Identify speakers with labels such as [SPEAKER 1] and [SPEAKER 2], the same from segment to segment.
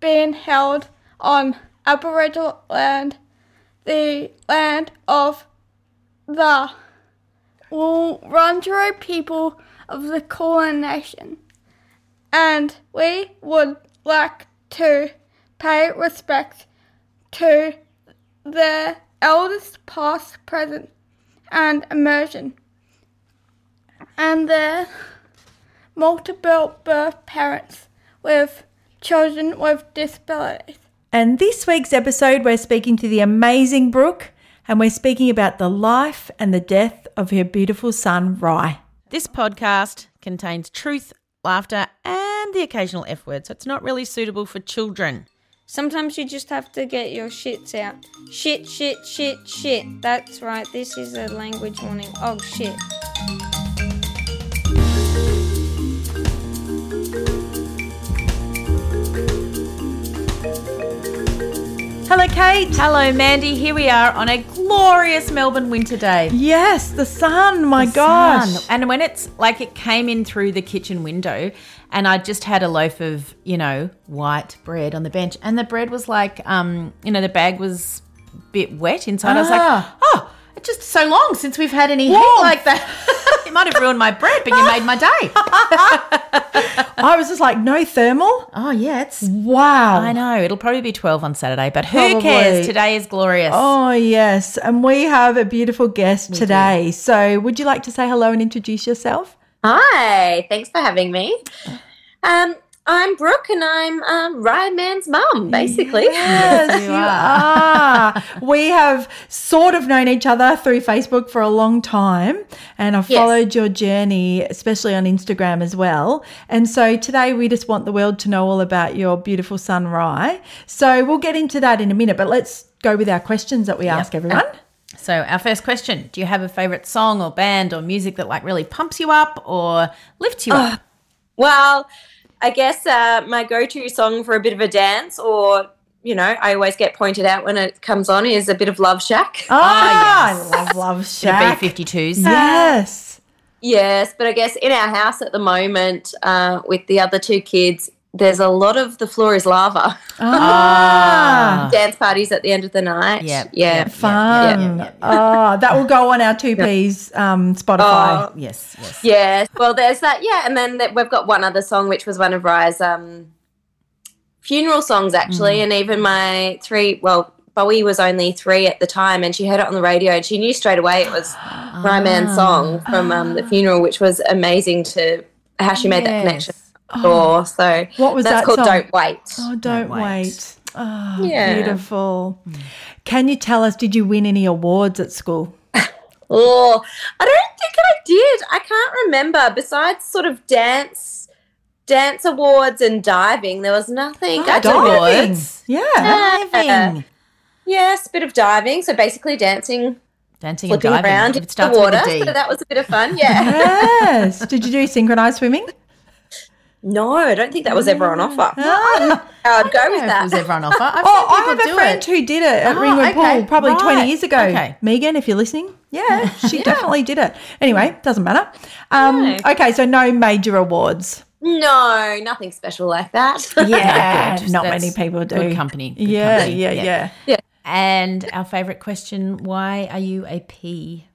[SPEAKER 1] being held on Aboriginal land, the land of the Wurundjeri people of the Kulin Nation. And we would like to pay respect to the elders past, present, and emerging and their multiple birth parents with children with disabilities.
[SPEAKER 2] And this week's episode, we're speaking to the amazing Brooke, and we're speaking about the life and the death of her beautiful son, Rye.
[SPEAKER 3] This podcast contains truth, laughter, and the occasional F word, so it's not really suitable for children.
[SPEAKER 4] Sometimes you just have to get your shits out. Shit, shit, shit, shit. That's right, this is a language warning. Oh shit.
[SPEAKER 2] Hello, Kate.
[SPEAKER 3] Hello, Mandy. Here we are on a glorious Melbourne winter day.
[SPEAKER 2] Yes, the sun, my
[SPEAKER 3] The
[SPEAKER 2] gosh.
[SPEAKER 3] sun. And when it's like it came in through the kitchen window, and I just had a loaf of, you know, white bread on the bench, and the bread was like, um, you know, the bag was a bit wet inside. I was like,
[SPEAKER 2] Ah.
[SPEAKER 3] oh, just so long since we've had any
[SPEAKER 2] Warmth.
[SPEAKER 3] heat like that. it might have ruined my bread, but you made my day.
[SPEAKER 2] I was just like, no thermal?
[SPEAKER 3] Oh, yeah, it's.
[SPEAKER 2] Wow.
[SPEAKER 3] I know. It'll probably be 12 on Saturday, but who
[SPEAKER 2] Probably.
[SPEAKER 3] cares? Today is glorious.
[SPEAKER 2] Oh, yes. And we have a beautiful guest today. So, would you like to say hello and introduce yourself?
[SPEAKER 5] Hi, thanks for having me. Um, I'm Brooke and I'm um, Rye Man's mum, basically.
[SPEAKER 2] Yes, you are. we have sort of known each other through Facebook for a long time, and I've
[SPEAKER 5] Yes.
[SPEAKER 2] followed your journey, especially on Instagram as well. And so today we just want the world to know all about your beautiful son, Rye. So we'll get into that in a minute, but let's go with our questions that we ask everyone.
[SPEAKER 3] So, our first question Do you have a favorite song or band or music that like really pumps you up or lifts you up?
[SPEAKER 5] Well, I guess uh, my go to song for a bit of a dance, or, you know, I always get pointed out when it comes on, is a bit of Love Shack.
[SPEAKER 2] Ah,
[SPEAKER 3] yes.
[SPEAKER 2] I love Love Shack.
[SPEAKER 3] of B52s.
[SPEAKER 2] Yes.
[SPEAKER 5] Yes, but I guess in our house at the moment, uh, with the other two kids, there's a lot of the floor is lava
[SPEAKER 2] Ah,
[SPEAKER 5] dance parties at the end of the night.
[SPEAKER 3] Yep,
[SPEAKER 5] yeah.
[SPEAKER 3] yep.
[SPEAKER 2] fun.
[SPEAKER 3] yeah,
[SPEAKER 2] Oh, that will go on our two P's um, Spotify.
[SPEAKER 5] Oh,
[SPEAKER 3] Yes, yes.
[SPEAKER 5] Yes. Well, there's that. Yeah, and then that we've got one other song, which was one of Rye's um, funeral songs, actually,
[SPEAKER 2] Mm.
[SPEAKER 5] and even my three. Well, Bowie was only three at the time, and she heard it on the radio, and she knew straight away it was Rye Man's song from um, the funeral, which was amazing to how she made that connection. Oh. before. So
[SPEAKER 2] What was
[SPEAKER 5] that's
[SPEAKER 2] that
[SPEAKER 5] called
[SPEAKER 2] song?
[SPEAKER 5] Don't Wait.
[SPEAKER 2] Oh, don't,
[SPEAKER 3] Wait.
[SPEAKER 2] wait. Oh,
[SPEAKER 5] Yeah.
[SPEAKER 2] beautiful. Hmm. Can you tell us, did you win any awards at school?
[SPEAKER 5] Oh, I don't think I did. I can't remember. Besides sort of dance, dance awards and diving, there was nothing. Ah, I did
[SPEAKER 2] Diving.
[SPEAKER 3] awards.
[SPEAKER 2] Yeah.
[SPEAKER 3] Diving.
[SPEAKER 5] Yes, a bit of diving. So basically dancing,
[SPEAKER 3] Dancing and diving.
[SPEAKER 5] around
[SPEAKER 3] If
[SPEAKER 5] in
[SPEAKER 3] it
[SPEAKER 5] the
[SPEAKER 3] starts with
[SPEAKER 5] water. So that was a bit of fun. Yeah.
[SPEAKER 2] Yes. Did you do synchronized swimming?
[SPEAKER 5] No, I don't think that was ever on offer.
[SPEAKER 2] Ah.
[SPEAKER 5] I'd go with
[SPEAKER 3] If it
[SPEAKER 5] that.
[SPEAKER 3] was ever on offer. I've
[SPEAKER 2] Oh,
[SPEAKER 3] seen
[SPEAKER 2] I have a friend
[SPEAKER 3] it.
[SPEAKER 2] who did it at
[SPEAKER 3] Oh,
[SPEAKER 2] Ringwood
[SPEAKER 3] okay.
[SPEAKER 2] Pool probably 20 years ago.
[SPEAKER 3] Okay.
[SPEAKER 2] Megan, if you're listening. Yeah, she definitely did it. Anyway, doesn't matter. Um,
[SPEAKER 5] No.
[SPEAKER 2] Okay, so no major awards.
[SPEAKER 5] No, nothing special like that.
[SPEAKER 2] Yeah,
[SPEAKER 3] Good.
[SPEAKER 2] not
[SPEAKER 3] That's
[SPEAKER 2] many people do.
[SPEAKER 3] Good company. good
[SPEAKER 2] yeah,
[SPEAKER 3] company.
[SPEAKER 2] yeah, yeah,
[SPEAKER 3] And our favourite question: Why are you a P?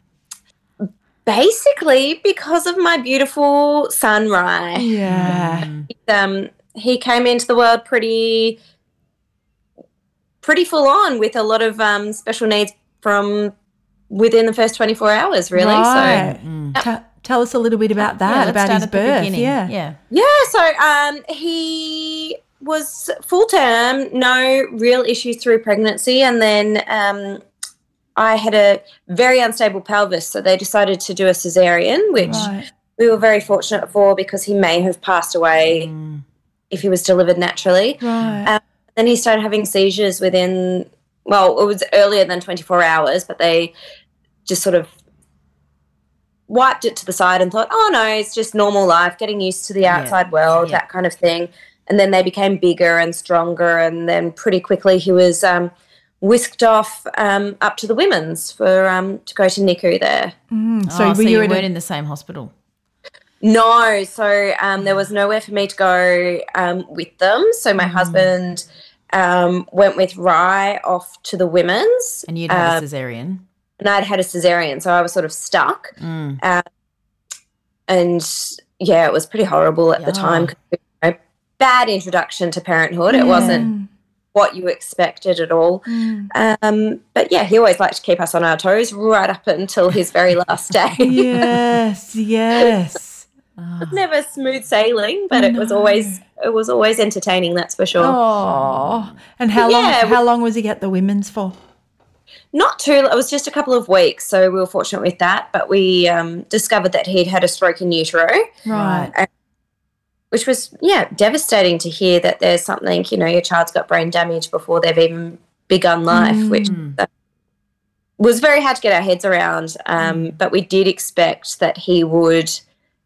[SPEAKER 5] Basically, because of my beautiful son, Rye.
[SPEAKER 2] Yeah.
[SPEAKER 5] um, he came into the world pretty pretty full on with a lot of um, special needs from within the first 24 hours really
[SPEAKER 2] Right.
[SPEAKER 5] so
[SPEAKER 2] Te- tell us a little bit about that,
[SPEAKER 3] Yeah,
[SPEAKER 2] about
[SPEAKER 3] start
[SPEAKER 2] his birth. Yeah.
[SPEAKER 3] yeah.
[SPEAKER 5] yeah so um, he was full term no real issues through pregnancy and then um, i had a very unstable pelvis so they decided to do a cesarean which
[SPEAKER 2] Right.
[SPEAKER 5] we were very fortunate for because he may have passed away if he was delivered naturally
[SPEAKER 2] Right.
[SPEAKER 5] Um, then he started having seizures within, well, it was earlier than 24 hours, but they just sort of wiped it to the side and thought, oh no, it's just normal life, getting used to the outside world,
[SPEAKER 3] Yeah.
[SPEAKER 5] that kind of thing. And then they became bigger and stronger. And then pretty quickly he was um, whisked off um, up to the women's for um, to go to NICU there.
[SPEAKER 2] Mm,
[SPEAKER 3] So,
[SPEAKER 2] so
[SPEAKER 3] oh,
[SPEAKER 2] were
[SPEAKER 3] so
[SPEAKER 2] you,
[SPEAKER 3] you weren't
[SPEAKER 2] a,
[SPEAKER 3] in the same hospital.
[SPEAKER 5] No, so um, there was nowhere for me to go um, with them. So my husband um, went with Rye off to the women's,
[SPEAKER 3] And you'd had
[SPEAKER 5] Um,
[SPEAKER 3] a cesarean.
[SPEAKER 5] and I'd had a cesarean, so I was sort of stuck.
[SPEAKER 3] Mm.
[SPEAKER 5] Uh, and yeah, it was pretty horrible at the time. you know, bad introduction to parenthood. It wasn't what you expected at all. Um, but yeah, he always liked to keep us on our toes right up until his very last day.
[SPEAKER 2] yes, yes.
[SPEAKER 5] It was never smooth sailing, but it was always it was always entertaining. That's for sure.
[SPEAKER 2] Oh, and how long?
[SPEAKER 5] Yeah,
[SPEAKER 2] How long was he at the women's for?
[SPEAKER 5] Not too. It was just a couple of weeks, so we were fortunate with that. But we um, discovered that he'd had a stroke in utero,
[SPEAKER 2] Right.
[SPEAKER 5] Which was yeah devastating to hear that there's something you know your child's got brain damage before they've even begun life, which uh, was very hard to get our heads around. Um, But we did expect that he would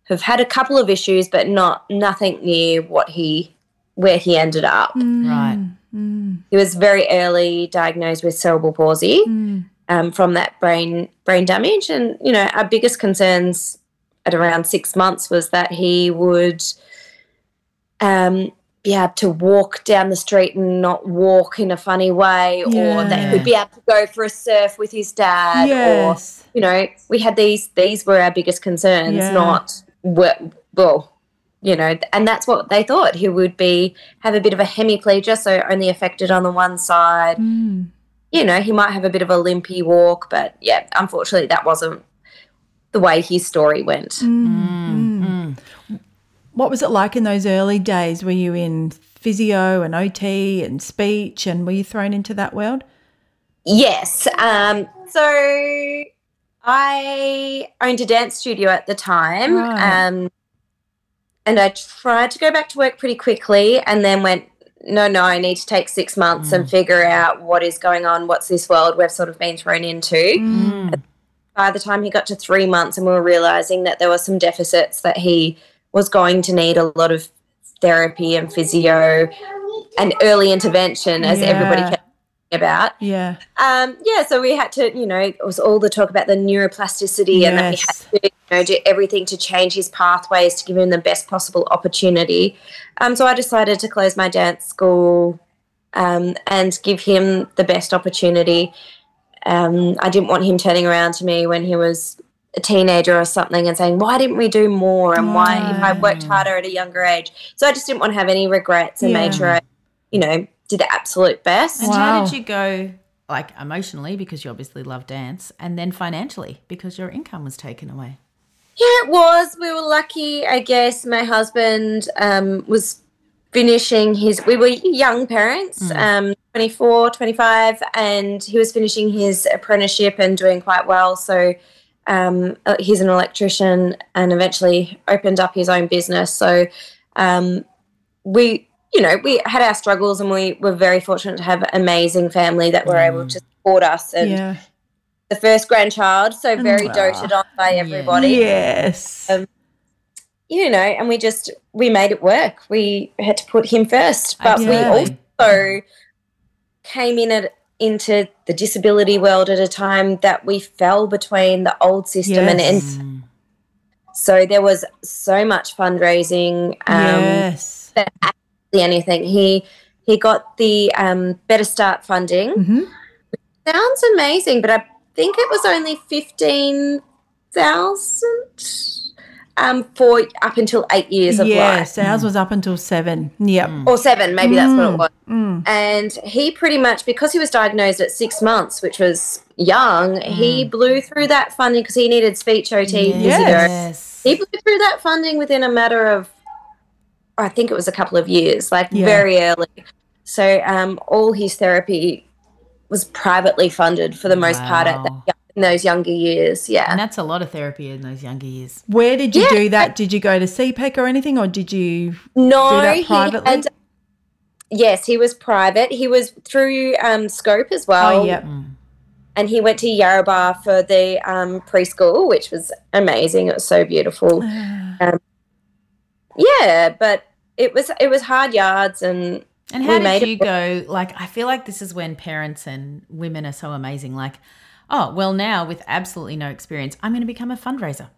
[SPEAKER 5] have had a couple of issues, but not nothing near what he where he ended up.
[SPEAKER 3] Right.
[SPEAKER 5] He was very early diagnosed with cerebral palsy um, from that brain brain damage, and you know our biggest concerns at around six months was that he would um, be able to walk down the street and not walk in a funny way, or that he would be able to go for a surf with his dad, or you know we had these these were our biggest concerns,
[SPEAKER 2] Yeah.
[SPEAKER 5] not well, well you know, and that's what they thought. He would be have a bit of a hemiplegia, so only affected on the one side. Hmm. You know, he might have a bit of a limpy walk, but yeah, unfortunately, that wasn't the way his story went. Hmm. Mm, hmm.
[SPEAKER 2] What was it like in those early days? Were you in physio and OT and speech, and were you thrown into that world?
[SPEAKER 5] Yes. Um, so I owned a dance studio at the time.
[SPEAKER 2] Right.
[SPEAKER 5] Um, and I tried to go back to work pretty quickly and then went, no, no, I need to take six months and figure out what is going on. What's this world we've sort of been thrown into? By the time he got to three months and we were realizing that there were some deficits that he was going to need a lot of therapy and physio and early intervention as everybody
[SPEAKER 2] Yeah.
[SPEAKER 5] kept about.
[SPEAKER 2] Yeah.
[SPEAKER 5] Um, yeah, so we had to, you know, it was all the talk about the neuroplasticity and that we had to, you know, do everything to change his pathways to give him the best possible opportunity. Um, so I decided to close my dance school um, and give him the best opportunity. Um, I didn't want him turning around to me when he was a teenager or something and saying, "Why didn't we do more?" and "Why if I worked harder at a younger age?" So I just didn't want to have any regrets and made sure I, you know, did the absolute best.
[SPEAKER 3] And how did you go, like emotionally, because you obviously love dance, and then financially, because your income was taken away?
[SPEAKER 5] Yeah, it was. We were lucky, I guess. My husband um, was finishing his, we were young parents, um, 24, 25, and he was finishing his apprenticeship and doing quite well. So um, uh, he's an electrician and eventually opened up his own business. So um, we, you know, we had our struggles and we were very fortunate to have an amazing family that were able to support us. And
[SPEAKER 2] Yeah.
[SPEAKER 5] the first grandchild, so very doted on by everybody.
[SPEAKER 2] Yes.
[SPEAKER 5] Um, you know, and we just we made it work. We had to put him first, but we also came in at into the disability world at a time that we fell between the old system and,
[SPEAKER 2] Yes.
[SPEAKER 5] and so there was so much fundraising. Um,
[SPEAKER 2] yes.
[SPEAKER 5] absolutely anything. He he got the um, Better Start funding.
[SPEAKER 2] hmm
[SPEAKER 5] Sounds amazing, but I think it was only fifteen thousand um, for up until eight years of life.
[SPEAKER 2] Yes, ours was up until seven. Yep.
[SPEAKER 5] or seven, maybe that's what it was.
[SPEAKER 2] Mm.
[SPEAKER 5] And he pretty much, because he was diagnosed at six months, which was young, he blew through that funding because he needed speech OT physio.
[SPEAKER 3] Yes.
[SPEAKER 5] He blew through that funding within a matter of, I think it was a couple of years, like
[SPEAKER 2] Yeah.
[SPEAKER 5] very early. So um, all his therapy was privately funded for the most part at that, in those younger years. Yeah.
[SPEAKER 3] And that's a lot of therapy in those younger years.
[SPEAKER 2] Where did you
[SPEAKER 5] Yeah.
[SPEAKER 2] do that? Did you go to CPEC or anything, or did you?
[SPEAKER 5] No,
[SPEAKER 2] do that
[SPEAKER 5] he had- yes, he was private. He was through um, Scope as well.
[SPEAKER 2] oh, yep.
[SPEAKER 5] and he went to Yarrabah for the um, preschool, which was amazing. It was so beautiful. Um, yeah, but it was it was hard yards, and
[SPEAKER 3] And
[SPEAKER 5] we
[SPEAKER 3] how
[SPEAKER 5] made
[SPEAKER 3] did
[SPEAKER 5] it
[SPEAKER 3] you go? Like, I feel like this is when parents and women are so amazing. Like, oh, well, now with absolutely no experience, I'm going to become a fundraiser.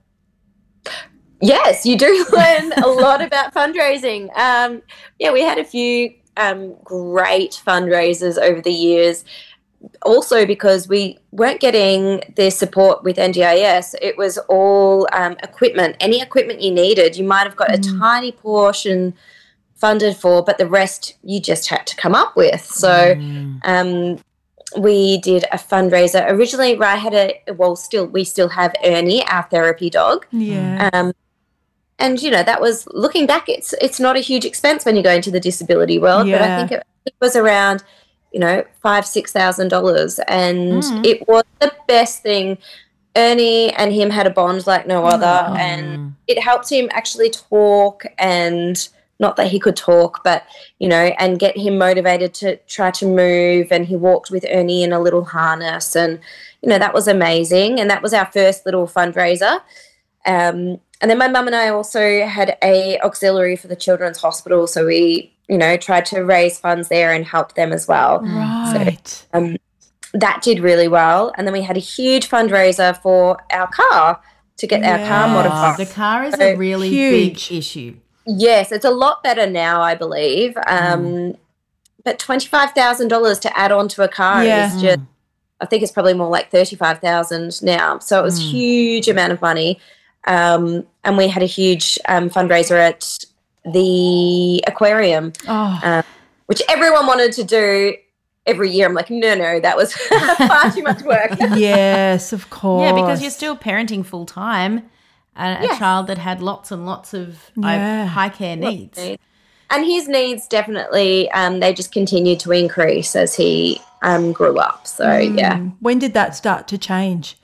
[SPEAKER 5] Yes, you do learn a lot about fundraising. Um, yeah, we had a few um, great fundraisers over the years. Also, because we weren't getting the support with NDIS, it was all um, equipment. Any equipment you needed, you might have got a tiny portion funded for, but the rest you just had to come up with. So, um, we did a fundraiser. Originally, I had a well, still we still have Ernie, our therapy dog.
[SPEAKER 2] Yeah.
[SPEAKER 5] Um, and you know that was looking back, it's it's not a huge expense when you go into the disability world, but I think it, it was around you know five six thousand dollars, and it was the best thing. Ernie and him had a bond like no other, and it helped him actually talk and not that he could talk, but you know, and get him motivated to try to move. And he walked with Ernie in a little harness, and you know that was amazing. And that was our first little fundraiser. Um, and then my mum and I also had a auxiliary for the children's hospital, so we, you know, tried to raise funds there and help them as well.
[SPEAKER 2] Right.
[SPEAKER 5] Um, that did really well. And then we had a huge fundraiser for our car to get our car modified.
[SPEAKER 3] The car is
[SPEAKER 5] So
[SPEAKER 3] a really
[SPEAKER 2] huge.
[SPEAKER 3] big issue.
[SPEAKER 5] Yes, it's a lot better now, I believe. Um,
[SPEAKER 2] Mm.
[SPEAKER 5] But twenty five thousand dollars to add on to a car
[SPEAKER 2] Yeah.
[SPEAKER 5] is just. I think it's probably more like thirty five thousand now. So it was
[SPEAKER 2] Mm.
[SPEAKER 5] huge amount of money, um, and we had a huge um, fundraiser at the aquarium,
[SPEAKER 2] Oh,
[SPEAKER 5] which everyone wanted to do every year. I'm like, no, no, that was far too much work.
[SPEAKER 2] yes, of course.
[SPEAKER 3] Yeah, because you're still parenting full time a, a child that had lots and lots of
[SPEAKER 2] Yeah.
[SPEAKER 3] high care needs.
[SPEAKER 5] And his needs definitely, um, they just continued to increase as he um, grew up. So, yeah.
[SPEAKER 2] Mm. When did that start to change?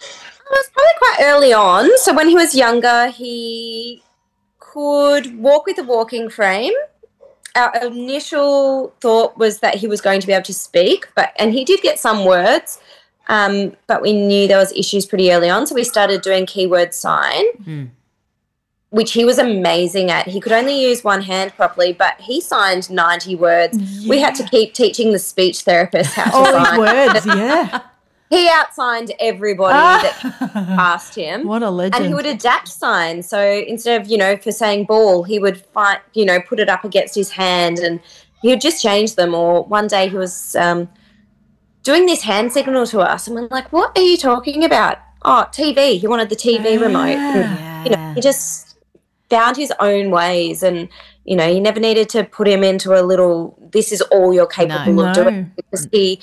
[SPEAKER 5] It was probably quite early on. So when he was younger, he could walk with a walking frame. Our initial thought was that he was going to be able to speak, but and he did get some words, um, but we knew there was issues pretty early on, so we started doing keyword sign, which he was amazing at. He could only use one hand properly, but he signed ninety words. We had to keep teaching the speech therapist how to
[SPEAKER 2] All
[SPEAKER 5] sign.
[SPEAKER 2] words, yeah.
[SPEAKER 5] He outsigned everybody that passed him.
[SPEAKER 2] What a legend.
[SPEAKER 5] And he would adapt signs. So instead of, you know, for saying ball, he would fight, you know, put it up against his hand and he would just change them. Or one day he was um, doing this hand signal to us and we're like, what are you talking about? Oh, TV. He wanted the TV ah, remote. And, you know, he just found his own ways and, you know, you never needed to put him into a little, this is all you're capable of
[SPEAKER 2] No.
[SPEAKER 5] doing. Because he,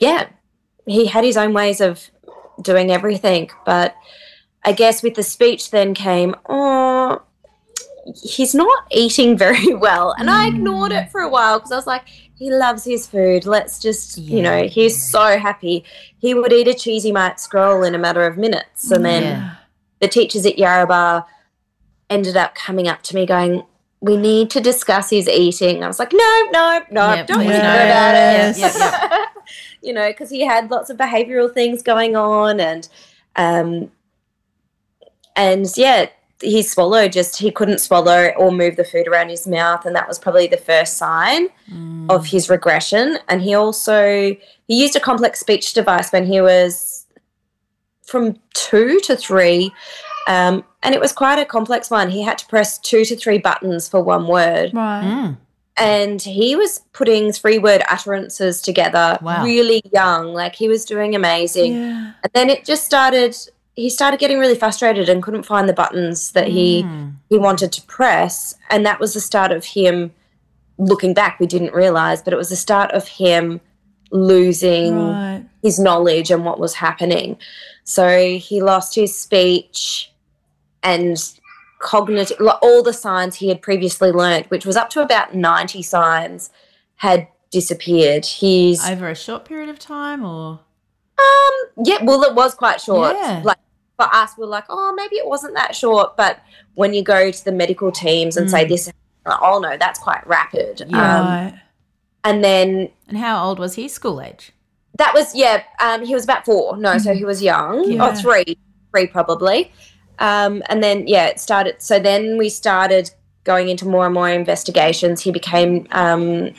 [SPEAKER 5] yeah, he had his own ways of doing everything. But I guess with the speech then came, oh, he's not eating very well. And I ignored it mm. for a while because I was like, he loves his food. Let's just, you know, he's so happy. He would eat a Cheesymite scroll in a matter of minutes. And then
[SPEAKER 3] Yeah.
[SPEAKER 5] the teachers at Yarrabah ended up coming up to me going, we need to discuss his eating. I was like, no, no, no,
[SPEAKER 3] Yep,
[SPEAKER 5] don't worry about it.
[SPEAKER 3] Yep,
[SPEAKER 5] you know, because he had lots of behavioural things going on, and um, and yeah, he swallowed just he couldn't swallow or move the food around his mouth, and that was probably the first sign of his regression. And he also he used a complex speech device when he was from two to three. Um, and it was quite a complex one. He had to press two to three buttons for one word
[SPEAKER 2] Right.
[SPEAKER 3] Mm.
[SPEAKER 5] and he was putting three word utterances together
[SPEAKER 3] Wow.
[SPEAKER 5] really young like he was doing amazing
[SPEAKER 2] Yeah.
[SPEAKER 5] and then it just started he started getting really frustrated and couldn't find the buttons that he
[SPEAKER 3] Mm.
[SPEAKER 5] he wanted to press and that was the start of him looking back we didn't realize but it was the start of him losing
[SPEAKER 2] Right.
[SPEAKER 5] his knowledge and what was happening so he lost his speech and cognitive all the signs he had previously learnt which was up to about 90 signs had disappeared he's
[SPEAKER 3] Over a short period of time, or
[SPEAKER 5] um yeah well it was quite short
[SPEAKER 3] Yeah.
[SPEAKER 5] like for us we're like oh maybe it wasn't that short but when you go to the medical teams and say this like, oh no that's quite rapid um, and then
[SPEAKER 3] and how old was he? School age.
[SPEAKER 5] That was yeah. Um, he was about four. No, so he was young.
[SPEAKER 2] Yeah.
[SPEAKER 5] Oh, three, three probably. Um, and then yeah, it started. So then we started going into more and more investigations. He became um,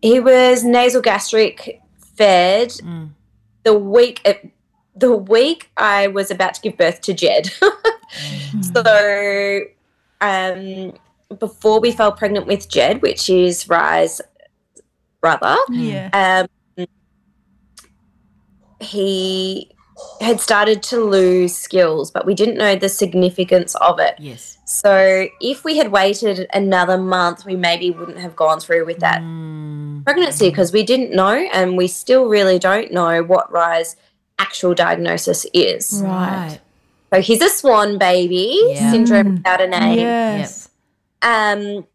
[SPEAKER 5] he was nasal gastric fed
[SPEAKER 3] Mm.
[SPEAKER 5] the week it, the week I was about to give birth to Jed. so um, before we fell pregnant with Jed, which is Rye's brother,
[SPEAKER 2] Yeah.
[SPEAKER 5] um, he had started to lose skills, but we didn't know the significance of it.
[SPEAKER 3] Yes.
[SPEAKER 5] So if we had waited another month, we maybe wouldn't have gone through with that
[SPEAKER 3] Mm.
[SPEAKER 5] pregnancy because we didn't know, and we still really don't know what Rye's actual diagnosis is.
[SPEAKER 2] Right.
[SPEAKER 5] So he's a swan baby,
[SPEAKER 3] Yeah.
[SPEAKER 5] syndrome without a name.
[SPEAKER 2] Yes.
[SPEAKER 5] Um,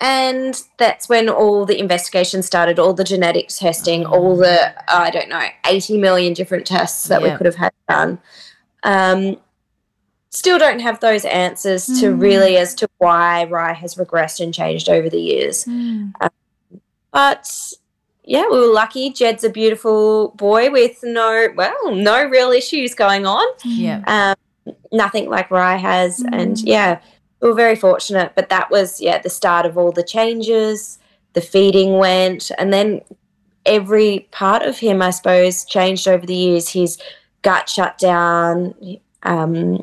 [SPEAKER 5] and that's when all the investigation started, all the genetic testing, all the, I don't know, 80 million different tests that we could have had done. Um, still don't have those answers to really as to why Rye has regressed and changed over the years.
[SPEAKER 2] Mm.
[SPEAKER 5] But yeah, we were lucky. Jed's a beautiful boy with no, well, no real issues going on
[SPEAKER 3] Yeah.
[SPEAKER 5] um, nothing like Rye has. And yeah, we were very fortunate. But that was, yeah, the start of all the changes. The feeding went. And then every part of him, I suppose, changed over the years. His gut shut down. Um,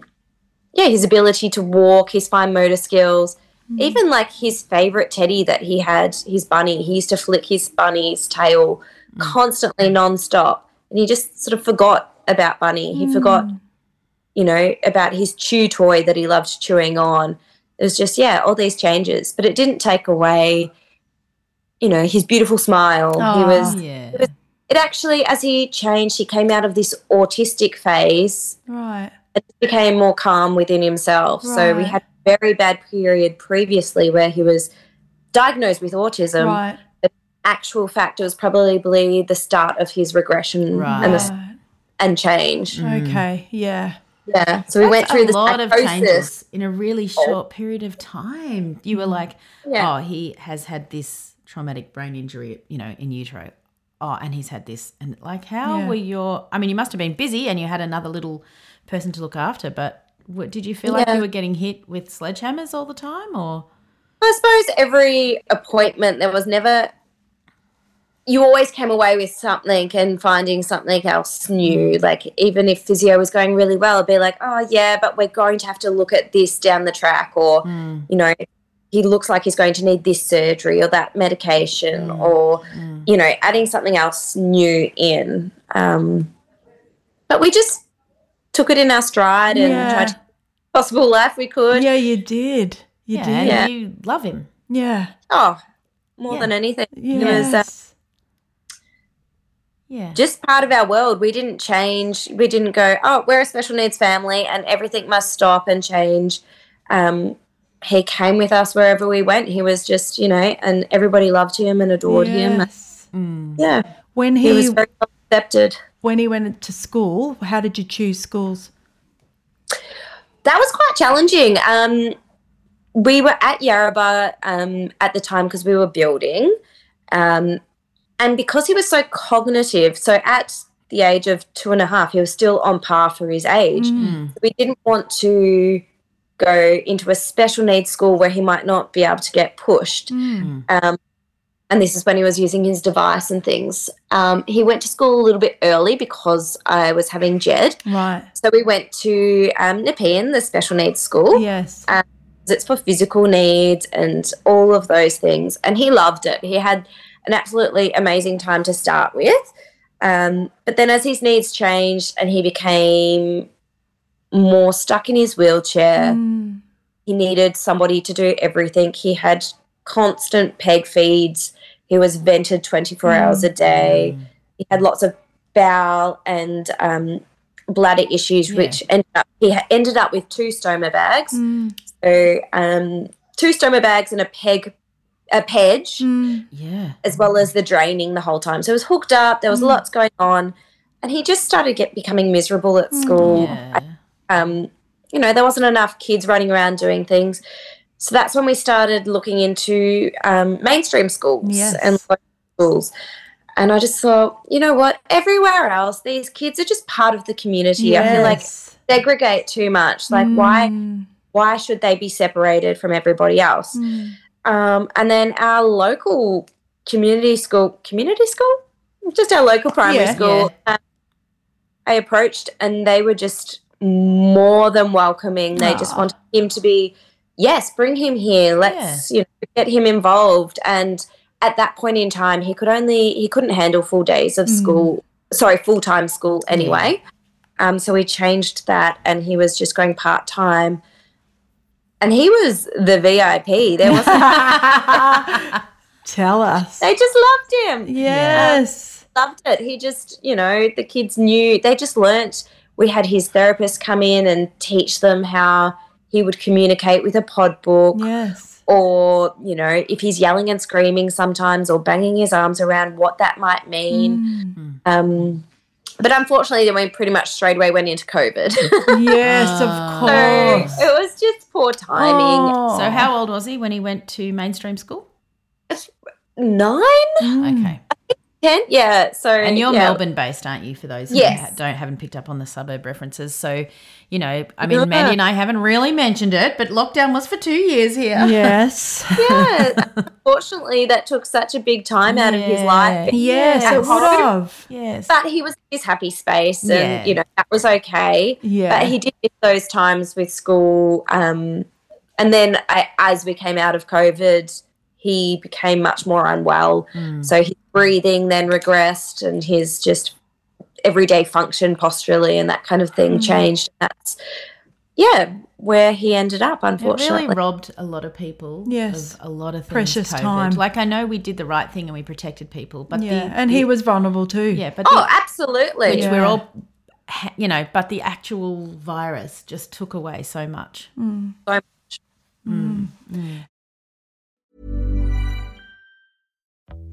[SPEAKER 5] yeah, his ability to walk, his fine motor skills. Mm. Even like his favorite teddy that he had, his bunny, he used to flick his bunny's tail mm. constantly nonstop. And he just sort of forgot about Bunny. He mm. forgot you know, about his chew toy that he loved chewing on. It was just, yeah, all these changes. But it didn't take away, you know, his beautiful smile. he was,
[SPEAKER 3] Yeah.
[SPEAKER 5] it actually, as he changed, he came out of this autistic phase
[SPEAKER 2] Right.
[SPEAKER 5] and became more calm within himself. Right. So we had very bad period previously where he was diagnosed with autism.
[SPEAKER 2] right.
[SPEAKER 5] Actual fact, it was probably the start of his regression
[SPEAKER 3] Right.
[SPEAKER 5] and, the, and change. Mm.
[SPEAKER 2] Okay. Yeah.
[SPEAKER 5] Yeah. So we went through
[SPEAKER 3] a
[SPEAKER 5] this
[SPEAKER 3] lot of changes in a really short period of time. You were mm. like,
[SPEAKER 5] Yeah.
[SPEAKER 3] oh, he has had this traumatic brain injury, you know, in utero. Oh, and he's had this. And like, how
[SPEAKER 2] Yeah.
[SPEAKER 3] were your, I mean, you must have been busy and you had another little person to look after, but what, did you feel like you were getting hit with sledgehammers all the time or?
[SPEAKER 5] I suppose every appointment there was never you always came away with something and finding something else new. Mm. Like even if physio was going really well, I'd be like, Oh yeah, but we're going to have to look at this down the track or mm. you know, he looks like he's going to need this surgery or that medication mm. or you know, adding something else new in. Um but we just took it in our stride and
[SPEAKER 2] Yeah.
[SPEAKER 5] tried to possible life we could.
[SPEAKER 2] Yeah, you did. You
[SPEAKER 3] yeah,
[SPEAKER 2] did.
[SPEAKER 5] Yeah.
[SPEAKER 3] you love him.
[SPEAKER 2] Yeah.
[SPEAKER 5] Oh, more
[SPEAKER 3] Yeah.
[SPEAKER 5] than anything.
[SPEAKER 2] Yes.
[SPEAKER 5] It was uh,
[SPEAKER 3] Yeah.
[SPEAKER 5] just part of our world. We didn't change. We didn't go, oh, we're a special needs family and everything must stop and change. Um, he came with us wherever we went. He was just, you know, and everybody loved him and adored him.
[SPEAKER 2] Yes.
[SPEAKER 5] Yeah,
[SPEAKER 2] When
[SPEAKER 5] he
[SPEAKER 2] he,
[SPEAKER 5] was very well accepted.
[SPEAKER 2] When he went to school, how did you choose schools?
[SPEAKER 5] That was quite challenging. Um, we were at Yarrabah um, at the time because we were building. Um, and because he was so cognitive, so at the age of two and a half, he was still on par for his age. We didn't want to go into a special needs school where he might not be able to get pushed. Um, and this is when he was using his device and things. Um, he went to school a little bit early because I was having Jed.
[SPEAKER 2] Right.
[SPEAKER 5] So we went to um, Nepean, the special needs school.
[SPEAKER 2] Yes.
[SPEAKER 5] It's for physical needs and all of those things. And he loved it. He had an absolutely amazing time to start with. Um, but then as his needs changed and he became more stuck in his wheelchair,
[SPEAKER 2] Mm.
[SPEAKER 5] he needed somebody to do everything. He had constant peg feeds. He was vented 24 hours a day. He had lots of bowel and um, bladder issues, which ended up, he ended up with two stoma bags. So um, two stoma bags and a peg, a pedge,
[SPEAKER 3] Yeah.
[SPEAKER 5] as well as the draining the whole time. So it was hooked up. There was lots going on, and he just started get becoming miserable at school
[SPEAKER 3] Yeah.
[SPEAKER 5] um, you know, there wasn't enough kids running around doing things. So that's when we started looking into um, mainstream schools
[SPEAKER 2] Yes.
[SPEAKER 5] and local schools. And I just thought, you know what? Everywhere else, these kids are just part of the community. I feel like segregate too much. Like, why? Why should they be separated from everybody else? Um, and then our local community school, community school, just our local primary
[SPEAKER 2] Yeah.
[SPEAKER 5] school. um, I approached, and they were just more than welcoming. They just wanted him to be, yes, bring him here. Let's you know get him involved. And at that point in time, he could only he couldn't handle full days of school. Sorry, full time school anyway. Um, so we changed that, and he was just going part time. And he was the VIP. There wasn't.
[SPEAKER 2] Tell us.
[SPEAKER 5] they just loved him.
[SPEAKER 2] Yes.
[SPEAKER 5] loved it. He just, you know, the kids knew, they just learnt. We had his therapist come in and teach them how he would communicate with a pod book,
[SPEAKER 2] Yes.
[SPEAKER 5] or, you know, if he's yelling and screaming sometimes or banging his arms around, what that might mean. Um, but unfortunately, then we pretty much straight away went into COVID.
[SPEAKER 2] Yes, of
[SPEAKER 5] so
[SPEAKER 2] course.
[SPEAKER 5] it was just poor timing.
[SPEAKER 2] Oh.
[SPEAKER 3] So how old was he when he went to mainstream school?
[SPEAKER 5] Nine?
[SPEAKER 3] Okay.
[SPEAKER 5] Ten? Yeah. So
[SPEAKER 3] And you're
[SPEAKER 5] yeah.
[SPEAKER 3] Melbourne based, aren't you? For those who
[SPEAKER 5] Yes.
[SPEAKER 3] don't haven't picked up on the suburb references, so you know, I mean, Mandy and I haven't really mentioned it, but lockdown was for two years here.
[SPEAKER 2] Yes.
[SPEAKER 5] Yeah. Unfortunately, that took such a big time out of his life.
[SPEAKER 2] Yes,
[SPEAKER 5] At
[SPEAKER 2] it would
[SPEAKER 5] home.
[SPEAKER 2] have.
[SPEAKER 3] Yes.
[SPEAKER 5] But he was in his happy space, and
[SPEAKER 3] Yeah.
[SPEAKER 5] you know that was okay.
[SPEAKER 2] Yeah.
[SPEAKER 5] But he did miss those times with school, um, and then I, as we came out of COVID, he became much more unwell. So his breathing then regressed, and his just everyday function posturally and that kind of thing mm-hmm. changed. That's yeah, where he ended up.
[SPEAKER 3] It
[SPEAKER 5] Unfortunately,
[SPEAKER 3] really robbed a lot of people
[SPEAKER 2] Yes.
[SPEAKER 3] of a lot of things.
[SPEAKER 2] Precious
[SPEAKER 3] COVID.
[SPEAKER 2] time.
[SPEAKER 3] Like I know we did the right thing and we protected people, but
[SPEAKER 2] Yeah.
[SPEAKER 3] the
[SPEAKER 2] And he was vulnerable too.
[SPEAKER 3] yeah, but
[SPEAKER 5] oh,
[SPEAKER 3] the,
[SPEAKER 5] absolutely.
[SPEAKER 3] which
[SPEAKER 2] Yeah.
[SPEAKER 3] we're all you know, but the actual virus just took away so much.
[SPEAKER 2] Mm.
[SPEAKER 5] So mm. Mm. Mm.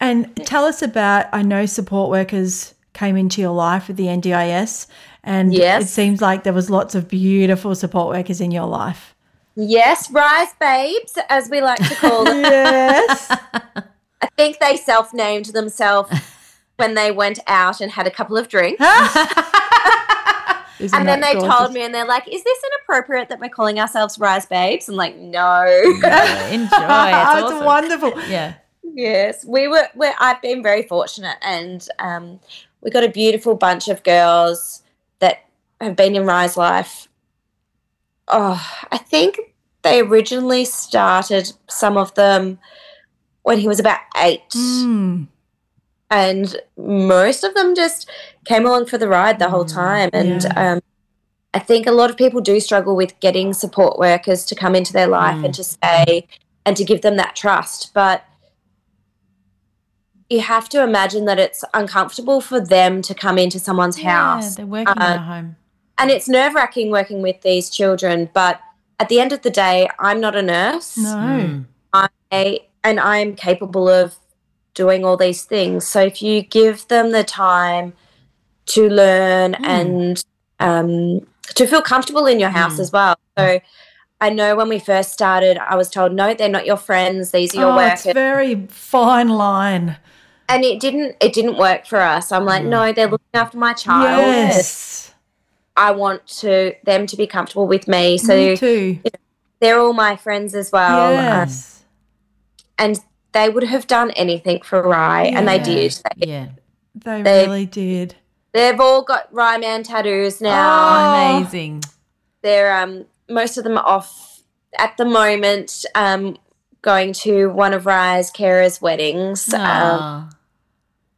[SPEAKER 2] And tell us about I know support workers came into your life with the NDIS And
[SPEAKER 5] Yes.
[SPEAKER 2] it seems like there was lots of beautiful support workers in your life.
[SPEAKER 5] Yes, Rye's babes, as we like to call them.
[SPEAKER 2] Yes.
[SPEAKER 5] I think they self named themselves when they went out and had a couple of drinks.
[SPEAKER 2] Isn't
[SPEAKER 5] and then they
[SPEAKER 2] gorgeous?
[SPEAKER 5] told me, and they're like, "Is this inappropriate that we're calling ourselves Rye's Babes?" I'm like, "No."
[SPEAKER 3] Enjoy. It's,
[SPEAKER 2] it's
[SPEAKER 3] awesome.
[SPEAKER 2] wonderful.
[SPEAKER 3] Yeah.
[SPEAKER 5] Yes, we were. We're, I've been very fortunate, and um, we got a beautiful bunch of girls that have been in Rye's Life. Oh, I think they originally started some of them when he was about eight.
[SPEAKER 2] Mm.
[SPEAKER 5] and most of them just came along for the ride the whole time and
[SPEAKER 2] yeah.
[SPEAKER 5] um, i think a lot of people do struggle with getting support workers to come into their life and to stay and to give them that trust but you have to imagine that it's uncomfortable for them to come into someone's house.
[SPEAKER 3] Yeah, they're working in
[SPEAKER 5] Uh,
[SPEAKER 3] a home.
[SPEAKER 5] and it's nerve-wracking working with these children but at the end of the day i'm not a nurse
[SPEAKER 2] No.
[SPEAKER 5] I and I'm capable of doing all these things. So if you give them the time to learn and um, to feel comfortable in your house as well. So I know when we first started, I was told, no, they're not your friends. These are your
[SPEAKER 2] Oh, it's
[SPEAKER 5] workers.
[SPEAKER 2] very fine line.
[SPEAKER 5] And it didn't it didn't work for us. I'm like, no, they're looking after my child.
[SPEAKER 2] Yes.
[SPEAKER 5] I want to them to be comfortable with me. So
[SPEAKER 2] Me too.
[SPEAKER 5] they're all my friends as well. Um,
[SPEAKER 2] yes.
[SPEAKER 5] and they would have done anything for Rye, and they did. They,
[SPEAKER 3] Yeah.
[SPEAKER 2] they,
[SPEAKER 5] they-
[SPEAKER 2] really did.
[SPEAKER 5] They've all got Rye Man tattoos now.
[SPEAKER 2] Oh.
[SPEAKER 3] Amazing.
[SPEAKER 5] They're um most of them are off at the moment. Um, going to one of Rye's carers' weddings, um,
[SPEAKER 3] Aw.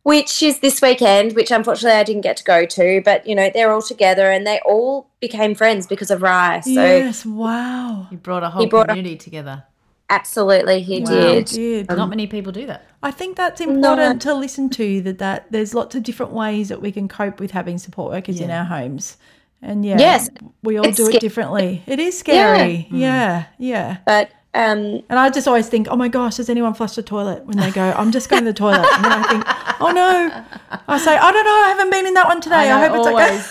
[SPEAKER 5] Which is this weekend. Which unfortunately I didn't get to go to, but you know they're all together and they all became friends because of Rye. So
[SPEAKER 2] yes. Wow.
[SPEAKER 3] you brought a whole
[SPEAKER 5] brought a-
[SPEAKER 3] community together.
[SPEAKER 5] absolutely, he
[SPEAKER 2] Wow,
[SPEAKER 5] did.
[SPEAKER 2] did.
[SPEAKER 3] Not many people do that.
[SPEAKER 2] I think that's important to listen to that that there's lots of different ways that we can cope with having support workers in our homes. And yeah,
[SPEAKER 5] Yes,
[SPEAKER 2] we all
[SPEAKER 5] it's
[SPEAKER 2] do it differently. It is scary.
[SPEAKER 5] Mm.
[SPEAKER 2] Yeah, yeah.
[SPEAKER 5] But um,
[SPEAKER 2] And I just always think, oh my gosh, has anyone flushed the toilet? When they go, I'm just going to the toilet. And then I think, oh no. I say, I don't know, I haven't been in that one today. I,
[SPEAKER 3] know,
[SPEAKER 2] hope it's
[SPEAKER 3] always.
[SPEAKER 2] okay.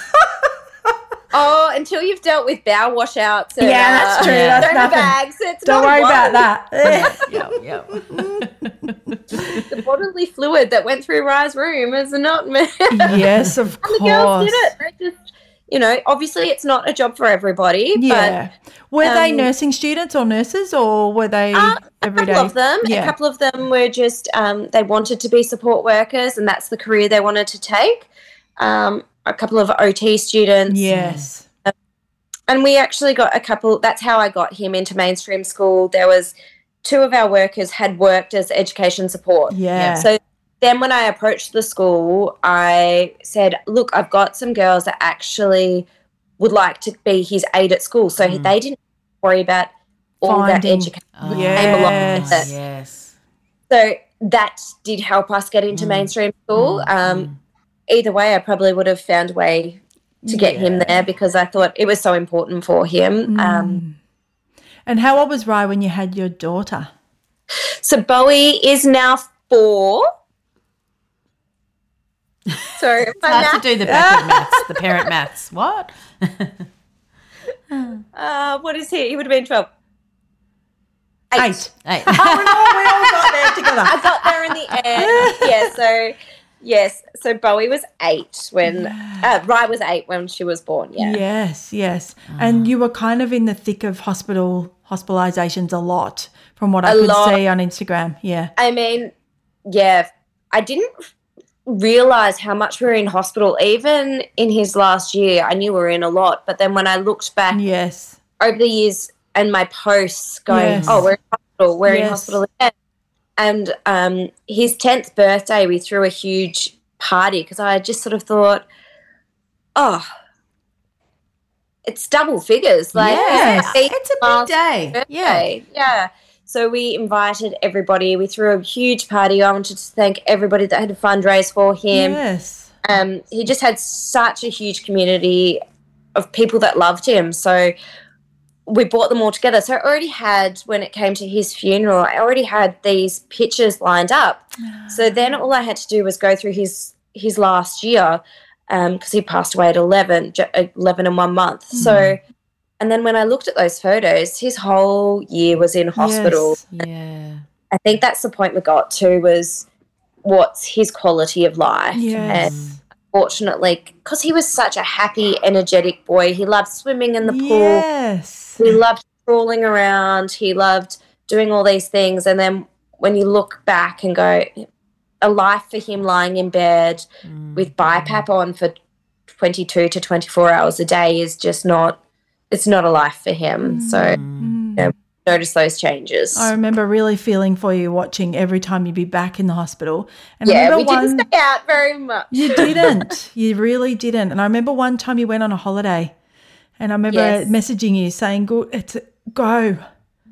[SPEAKER 5] oh, until you've dealt with bowel washouts, and,
[SPEAKER 2] Yeah, that's
[SPEAKER 5] uh,
[SPEAKER 2] true, that's
[SPEAKER 5] donor
[SPEAKER 2] nothing.
[SPEAKER 5] bags, it's
[SPEAKER 2] Don't worry
[SPEAKER 5] one.
[SPEAKER 2] about that.
[SPEAKER 3] Yep, yep.
[SPEAKER 5] the bodily fluid that went through Rye's room is not me.
[SPEAKER 2] yes, of
[SPEAKER 5] And the girls
[SPEAKER 2] course.
[SPEAKER 5] did it. They just, you know, obviously it's not a job for everybody,
[SPEAKER 2] Yeah. were they
[SPEAKER 5] um,
[SPEAKER 2] nursing students or nurses or were they
[SPEAKER 5] but uh, a couple of them,
[SPEAKER 2] Yeah.
[SPEAKER 5] a couple of them were just um, they wanted to be support workers, and that's the career they wanted to take. Um, a couple of OT students,
[SPEAKER 2] yes.
[SPEAKER 5] and we actually got a couple. That's how I got him into mainstream school. There was two of our workers had worked as education support.
[SPEAKER 2] Yeah.
[SPEAKER 5] So then when I approached the school, I said, look, I've got some girls that actually would like to be his aide at school. So mm. they didn't worry about all that education.
[SPEAKER 3] Oh,
[SPEAKER 5] came along with
[SPEAKER 2] Yes.
[SPEAKER 5] it.
[SPEAKER 3] yes.
[SPEAKER 5] So that did help us get into mm. mainstream school. Mm. Um, Either way, I probably would have found a way to get him there because I thought it was so important for him. Um,
[SPEAKER 2] And how old was Rye when you had your daughter?
[SPEAKER 5] so Bowie is now four. So my
[SPEAKER 3] It's hard
[SPEAKER 5] math
[SPEAKER 3] to do the backward maths, the parent maths. What?
[SPEAKER 5] Uh, what is he? He would have been 12.
[SPEAKER 2] Eight.
[SPEAKER 3] Hey.
[SPEAKER 2] oh, no, we all got there together.
[SPEAKER 5] I got there in the end. yeah, so, yes. So Bowie was eight when, uh, Rye was eight when she was born. Yeah.
[SPEAKER 2] Yes, yes. And you were kind of in the thick of hospital hospitalizations a lot from what I
[SPEAKER 5] A
[SPEAKER 2] could
[SPEAKER 5] lot.
[SPEAKER 2] see on Instagram. Yeah.
[SPEAKER 5] I mean, yeah, I didn't realize how much we were in hospital. Even in his last year, I knew we were in a lot. But then when I looked back
[SPEAKER 2] Yes.
[SPEAKER 5] over the years and my posts going,
[SPEAKER 2] Yes.
[SPEAKER 5] oh, we're in hospital, we're in hospital again. And um, his 10th birthday, we threw a huge party because I just sort of thought, oh, it's double figures. Like,
[SPEAKER 3] Yes.
[SPEAKER 5] it's
[SPEAKER 3] a big day. Yeah.
[SPEAKER 5] Yeah. So we invited everybody. We threw a huge party. I wanted to thank everybody that had to fundraise for him.
[SPEAKER 2] Yes.
[SPEAKER 5] Um, he just had such a huge community of people that loved him. So we brought them all together. So I already had, when it came to his funeral, I already had these pictures lined up. So then all I had to do was go through his his last year because he passed away at 11, 11 and one month.
[SPEAKER 2] Hmm.
[SPEAKER 5] So, and then when I looked at those photos, his whole year was in hospital.
[SPEAKER 2] Yes.
[SPEAKER 3] Yeah.
[SPEAKER 5] I think that's the point we got to was what's his quality of life. And
[SPEAKER 2] Yes.
[SPEAKER 5] fortunately, because he was such a happy, energetic boy, he loved swimming in the pool.
[SPEAKER 2] Yes.
[SPEAKER 5] He loved crawling around. He loved doing all these things. And then when you look back and go, a life for him lying in bed with mm-hmm. BiPAP on for 22 to 24 hours a day is just not, it's not a life for him. So, mm. mm. you know, notice those changes.
[SPEAKER 2] I remember really feeling for you watching every time you'd be back in the hospital. And I
[SPEAKER 5] yeah,
[SPEAKER 2] remember
[SPEAKER 5] we
[SPEAKER 2] one,
[SPEAKER 5] didn't stay out very much.
[SPEAKER 2] You didn't. You really didn't. And I remember one time you went on a holiday, and I remember
[SPEAKER 5] Yes.
[SPEAKER 2] messaging you saying, "Go, it's go."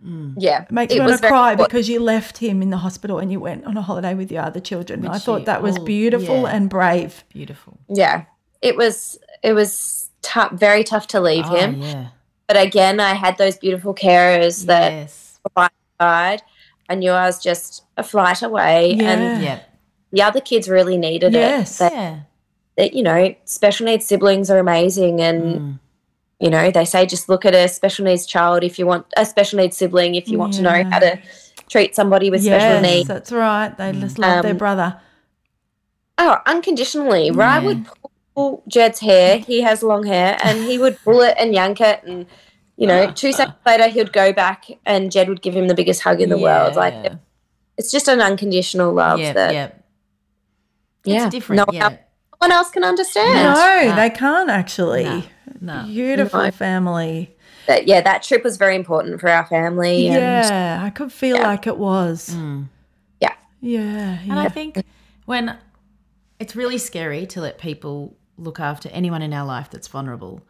[SPEAKER 2] Mm.
[SPEAKER 5] Yeah,
[SPEAKER 2] It makes
[SPEAKER 5] it
[SPEAKER 2] me want to cry
[SPEAKER 5] important.
[SPEAKER 2] because you left him in the hospital and you went on a holiday with your other children. I thought
[SPEAKER 3] you
[SPEAKER 2] that was
[SPEAKER 3] all-
[SPEAKER 2] beautiful
[SPEAKER 3] yeah.
[SPEAKER 2] and brave.
[SPEAKER 3] Beautiful.
[SPEAKER 5] Yeah, it was it was tough, very tough to leave
[SPEAKER 3] Oh,
[SPEAKER 5] him.
[SPEAKER 3] yeah.
[SPEAKER 5] But again, I had those beautiful carers that
[SPEAKER 3] Yes.
[SPEAKER 5] were by side. I knew I was just a flight away, and
[SPEAKER 3] Yeah.
[SPEAKER 5] the other kids really needed
[SPEAKER 2] Yes.
[SPEAKER 5] it. They,
[SPEAKER 3] Yeah.
[SPEAKER 5] they- you know, special needs siblings are amazing, and
[SPEAKER 3] Mm.
[SPEAKER 5] you know, they say just look at a special needs child if you want a special needs sibling if you want to know how to treat somebody with special needs.
[SPEAKER 2] that's right. They just love their
[SPEAKER 5] Um,
[SPEAKER 2] brother.
[SPEAKER 5] Oh, unconditionally. Rye
[SPEAKER 3] Yeah.
[SPEAKER 5] would pull Jed's hair. He has long hair, and he would pull it and yank it, and you know, ah. two seconds later he'd go back, and Jed would give him the biggest hug in the world. Like
[SPEAKER 3] Yeah.
[SPEAKER 5] it's just an unconditional love
[SPEAKER 3] Yeah.
[SPEAKER 5] that
[SPEAKER 3] yeah.
[SPEAKER 5] yeah,
[SPEAKER 3] It's different.
[SPEAKER 5] No one,
[SPEAKER 3] yeah.
[SPEAKER 5] else, no one else can understand.
[SPEAKER 2] No,
[SPEAKER 3] no.
[SPEAKER 2] they can't actually.
[SPEAKER 3] No. No.
[SPEAKER 2] Beautiful
[SPEAKER 5] No.
[SPEAKER 2] family.
[SPEAKER 5] That, yeah, that trip was very important for our family. And
[SPEAKER 2] Yeah, I could feel
[SPEAKER 5] Yeah.
[SPEAKER 2] like it was. Mm.
[SPEAKER 5] yeah,
[SPEAKER 2] Yeah,
[SPEAKER 3] And
[SPEAKER 2] yeah.
[SPEAKER 3] I think when it's really scary to let people look after anyone in our life that's vulnerable,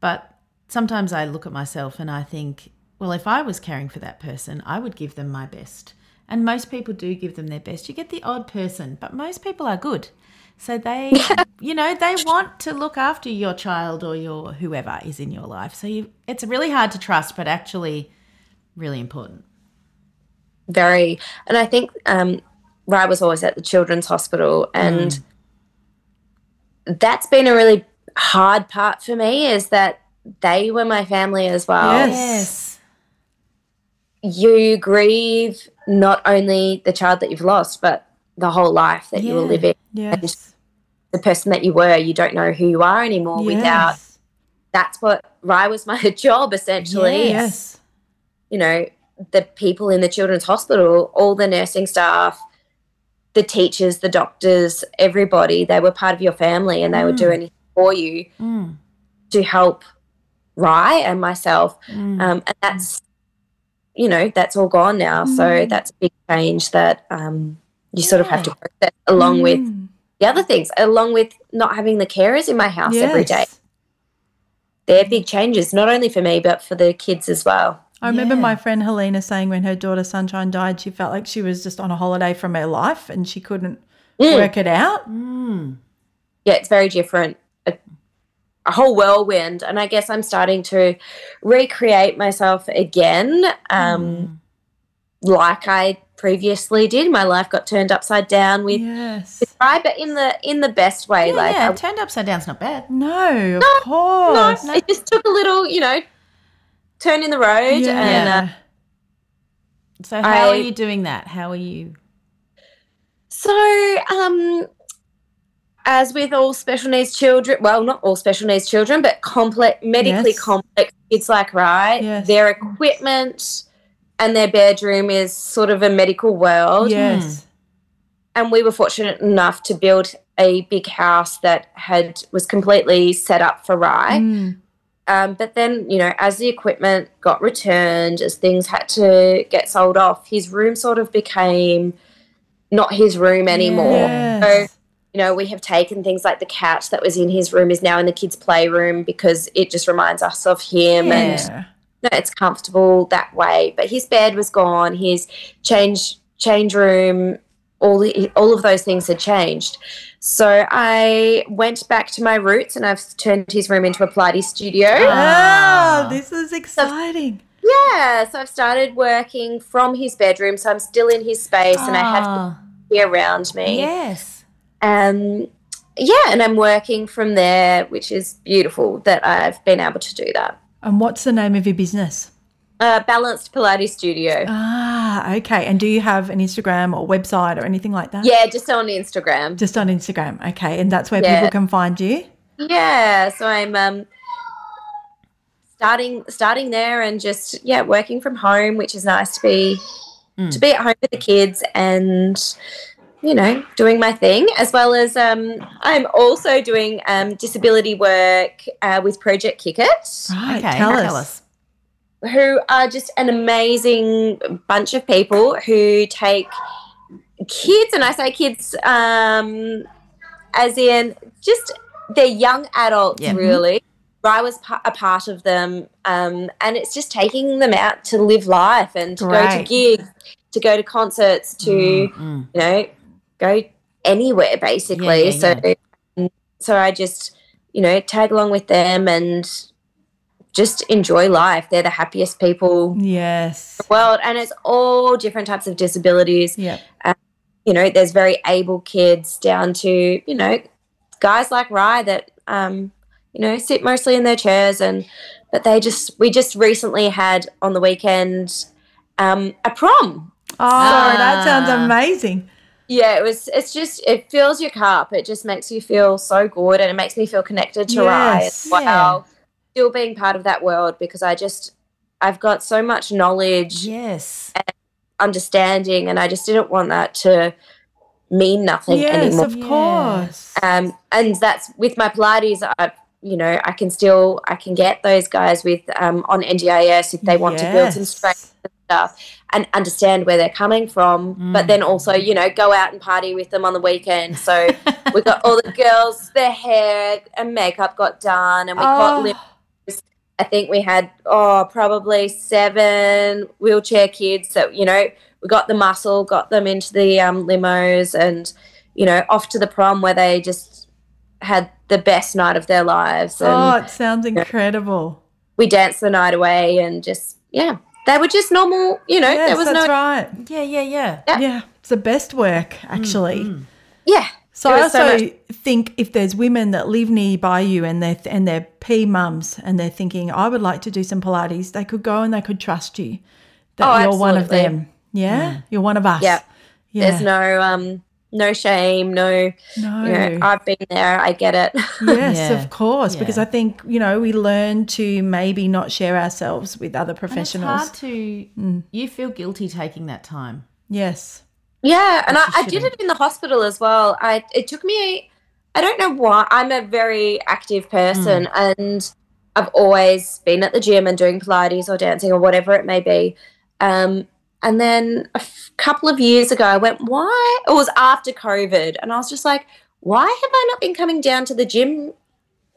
[SPEAKER 3] but sometimes I look at myself and I think, well, if I was caring for that person, I would give them my best. And most people do give them their best. You get the odd person, but most people are good. So they, you know, they want to look after your child or your whoever is in your life. So you, it's really hard to trust, but actually really important.
[SPEAKER 5] very. And I think um, Rye was always at the children's hospital, and that's been a really hard part for me. Is that they were my family as well.
[SPEAKER 2] Yes.
[SPEAKER 5] you grieve not only the child that you've lost, but the whole life that you were living.
[SPEAKER 2] Yes.
[SPEAKER 5] The person that you were, you don't know who you are anymore without. That's what Rye was my job essentially.
[SPEAKER 2] Yes.
[SPEAKER 5] You know, the people in the children's hospital, all the nursing staff, the teachers, the doctors, everybody, they were part of your family and they would do mm. anything for you mm. to help Rye and myself. Mm. Um, and that's, you know, that's all gone now. So that's a big change that um, you sort of have to process along with the other things, along with not having the carers in my house every day. They're big changes, not only for me, but for the kids as well.
[SPEAKER 2] I remember
[SPEAKER 3] Yeah.
[SPEAKER 2] my friend Helena saying when her daughter Sunshine died, she felt like she was just on a holiday from her life and she couldn't mm. work it out. Mm.
[SPEAKER 5] yeah, it's very different. A, a whole whirlwind. And I guess I'm starting to recreate myself again, um, mm. like I previously did. My life got turned upside down with
[SPEAKER 2] Yes.
[SPEAKER 5] Rye, but in the in the best way.
[SPEAKER 3] Yeah,
[SPEAKER 5] like
[SPEAKER 3] yeah,
[SPEAKER 5] I-
[SPEAKER 3] turned upside down's not bad.
[SPEAKER 2] No, of course.
[SPEAKER 5] no,
[SPEAKER 2] course.
[SPEAKER 5] it just took a little, you know, turn in the road
[SPEAKER 2] Yeah.
[SPEAKER 5] and uh,
[SPEAKER 3] So how
[SPEAKER 5] I-
[SPEAKER 3] are you doing that? How are you?
[SPEAKER 5] So, um, as with all special needs children, well, not all special needs children, but complex, medically
[SPEAKER 2] Yes.
[SPEAKER 5] complex kids like Rye,
[SPEAKER 2] Yes.
[SPEAKER 5] their equipment and their bedroom is sort of a medical world.
[SPEAKER 2] yes.
[SPEAKER 5] And we were fortunate enough to build a big house that had was completely set up for Rye.
[SPEAKER 2] Mm.
[SPEAKER 5] Um, but then, you know, as the equipment got returned, as things had to get sold off, his room sort of became not his room anymore.
[SPEAKER 2] Yes.
[SPEAKER 5] So, you know, we have taken things like the couch that was in his room is now in the kids' playroom because it just reminds us of him and
[SPEAKER 2] Yeah.
[SPEAKER 5] no, it's comfortable that way. But his bed was gone, his change change room, all the, all of those things had changed. So I went back to my roots and I've turned his room into a Pilates studio.
[SPEAKER 2] Oh, this is exciting.
[SPEAKER 5] Yeah, so I've started working from his bedroom, so I'm still in his space and I have
[SPEAKER 3] Ah,
[SPEAKER 5] him around me.
[SPEAKER 3] yes.
[SPEAKER 5] Um, yeah, and I'm working from there, which is beautiful that I've been able to do that.
[SPEAKER 2] And what's the name of your business?
[SPEAKER 5] Uh, Balanced Pilates Studio.
[SPEAKER 2] Ah, okay. And do you have an Instagram or website or anything like that?
[SPEAKER 5] yeah, just on Instagram.
[SPEAKER 2] Just on Instagram. Okay. And that's where
[SPEAKER 5] Yeah.
[SPEAKER 2] people can find you?
[SPEAKER 5] Yeah, so I'm um starting starting there and just yeah working from home, which is nice to be to be at home with the kids and you know doing my thing as well as um I'm also doing um disability work uh, with Project Kick It.
[SPEAKER 2] Right.
[SPEAKER 3] Okay,
[SPEAKER 2] tell,
[SPEAKER 3] tell
[SPEAKER 2] us.
[SPEAKER 5] Who are just an amazing bunch of people who take kids, and I say kids um, as in just they're young adults,
[SPEAKER 3] Yeah.
[SPEAKER 5] really. I was a part of them, um, and it's just taking them out to live life and to go to gigs, to go to concerts, to
[SPEAKER 3] Mm,
[SPEAKER 5] you know go anywhere basically.
[SPEAKER 3] Yeah, yeah,
[SPEAKER 5] so so I just you know tag along with them and just enjoy life. They're the happiest people in
[SPEAKER 2] Yes.
[SPEAKER 5] the world, and it's all different types of disabilities.
[SPEAKER 2] Yeah.
[SPEAKER 5] You know, there's very able kids down to you know guys like Rye that um, you know sit mostly in their chairs and but they just we just recently had on the weekend um, a prom
[SPEAKER 2] Oh, that sounds
[SPEAKER 3] Ah.
[SPEAKER 2] amazing.
[SPEAKER 5] yeah, it was. It's just it fills your cup. It just makes you feel so good, and it makes me feel connected to Rye
[SPEAKER 2] Yes,
[SPEAKER 5] as well. Still being part of that world because I just I've got so much knowledge,
[SPEAKER 3] Yes.
[SPEAKER 5] understanding, and I just didn't want that to mean nothing
[SPEAKER 2] Yes,
[SPEAKER 5] anymore.
[SPEAKER 2] of course.
[SPEAKER 5] Um, and that's with my Pilates. I, you know, I can still I can get those guys with um, on NDIS if they want to build some strength and stuff and understand where they're coming from. But then also, you know, go out and party with them on the weekend. So we got all the girls, their hair and makeup got done, and we got
[SPEAKER 2] Oh.
[SPEAKER 5] limos. I think we had oh probably seven wheelchair kids that you know we got the muscle, got them into the um, limos, and you know off to the prom where they just had the best night of their lives. And
[SPEAKER 2] Oh, it sounds incredible.
[SPEAKER 5] we danced the night away, and just yeah, they were just normal. You know,
[SPEAKER 2] Yes,
[SPEAKER 5] there was
[SPEAKER 2] that's
[SPEAKER 5] no
[SPEAKER 2] right.
[SPEAKER 3] Yeah, yeah, yeah.
[SPEAKER 5] Yeah.
[SPEAKER 2] Yeah, it's the best work, actually.
[SPEAKER 5] Mm, yeah.
[SPEAKER 2] So
[SPEAKER 5] There
[SPEAKER 2] I
[SPEAKER 5] was so
[SPEAKER 2] also
[SPEAKER 5] much-
[SPEAKER 2] think if there's women that live nearby you and they're and they're P mums and they're thinking, I would like to do some Pilates, they could go and they could trust you that
[SPEAKER 5] Oh,
[SPEAKER 2] you're one of them. Yeah, you're one of us.
[SPEAKER 5] Yeah.
[SPEAKER 2] yeah.
[SPEAKER 5] There's no um no shame, no
[SPEAKER 2] no.
[SPEAKER 5] you know, I've been there, I get it.
[SPEAKER 2] Yes,
[SPEAKER 3] Yeah.
[SPEAKER 2] of course, because I think you know we learn to maybe not share ourselves with other
[SPEAKER 3] And it's
[SPEAKER 2] professionals.
[SPEAKER 3] hard to. You feel guilty taking that time.
[SPEAKER 2] Yes.
[SPEAKER 5] Yeah, and I, I did it in the hospital as well. I it took me I don't know why. I'm a very active person
[SPEAKER 3] Hmm.
[SPEAKER 5] and I've always been at the gym and doing Pilates or dancing or whatever it may be. Um, and then a f- couple of years ago, I went, why? It was after COVID, and I was just like, why have I not been coming down to the gym?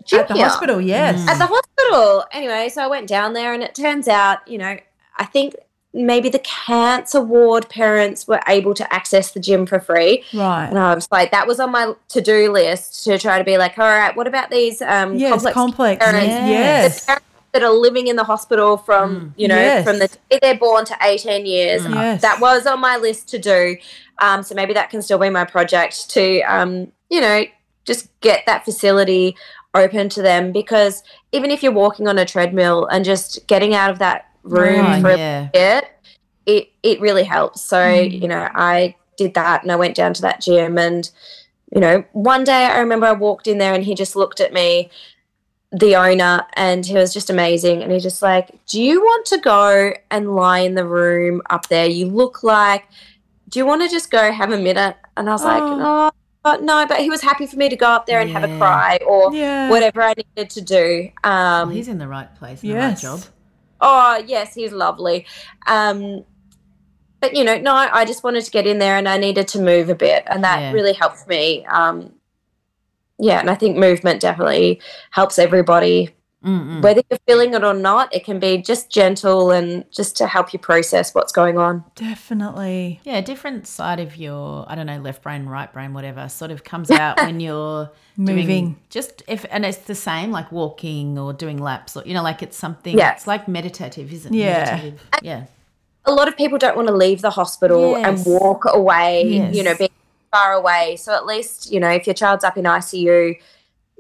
[SPEAKER 5] gym
[SPEAKER 2] At the
[SPEAKER 5] here?
[SPEAKER 2] hospital, yes.
[SPEAKER 5] at the hospital. Anyway, so I went down there, and it turns out, you know, I think maybe the cancer ward parents were able to access the gym for free.
[SPEAKER 2] Right.
[SPEAKER 5] And I was like, that was on my to do list to try to be like, all right, what about these um,
[SPEAKER 2] Yes,
[SPEAKER 5] complex,
[SPEAKER 2] complex.
[SPEAKER 5] parents?
[SPEAKER 2] Yes.
[SPEAKER 5] The parents that are living in the hospital from, you know,
[SPEAKER 2] Yes.
[SPEAKER 5] from the day they're born to 18 years.
[SPEAKER 2] Mm. Yes.
[SPEAKER 5] That was on my list to do. Um, so maybe that can still be my project to, um, you know, just get that facility open to them because even if you're walking on a treadmill and just getting out of that room
[SPEAKER 3] Right,
[SPEAKER 5] for a
[SPEAKER 3] yeah.
[SPEAKER 5] bit, it it really helps. So
[SPEAKER 2] Mm.
[SPEAKER 5] you know, I did that and I went down to that gym and you know, one day I remember I walked in there and he just looked at me, the owner, and he was just amazing. And he just like, "Do you want to go and lie in the room up there? You look like. Do you want to just go have a minute?" And I was like,
[SPEAKER 2] Oh.
[SPEAKER 5] "No." But no, but he was happy for me to go up there and have a cry or
[SPEAKER 2] Yeah.
[SPEAKER 5] whatever I needed to do. Um,
[SPEAKER 3] Well, he's in the right place, in
[SPEAKER 2] Yes.
[SPEAKER 3] the right job.
[SPEAKER 5] Oh, yes, he's lovely. Um, but you know, no, I just wanted to get in there and I needed to move a bit, and that
[SPEAKER 3] Yeah.
[SPEAKER 5] really helped me. Um, yeah, and I think movement definitely helps everybody,
[SPEAKER 3] Mm-mm.
[SPEAKER 5] whether you're feeling it or not. It can be just gentle and just to help you process what's going on.
[SPEAKER 2] Definitely.
[SPEAKER 3] Yeah, a different side of your, I don't know, left brain, right brain, whatever, sort of comes out when you're doing
[SPEAKER 2] Moving.
[SPEAKER 3] just if, and it's the same like walking or doing laps or, you know, like it's something,
[SPEAKER 5] Yeah.
[SPEAKER 3] it's like meditative, isn't it?
[SPEAKER 2] Yeah.
[SPEAKER 3] Meditative. Yeah.
[SPEAKER 5] A lot of people don't want to leave the hospital
[SPEAKER 3] Yes.
[SPEAKER 5] and walk away,
[SPEAKER 3] Yes.
[SPEAKER 5] you know, being far away. So at least, you know, if your child's up in ICU,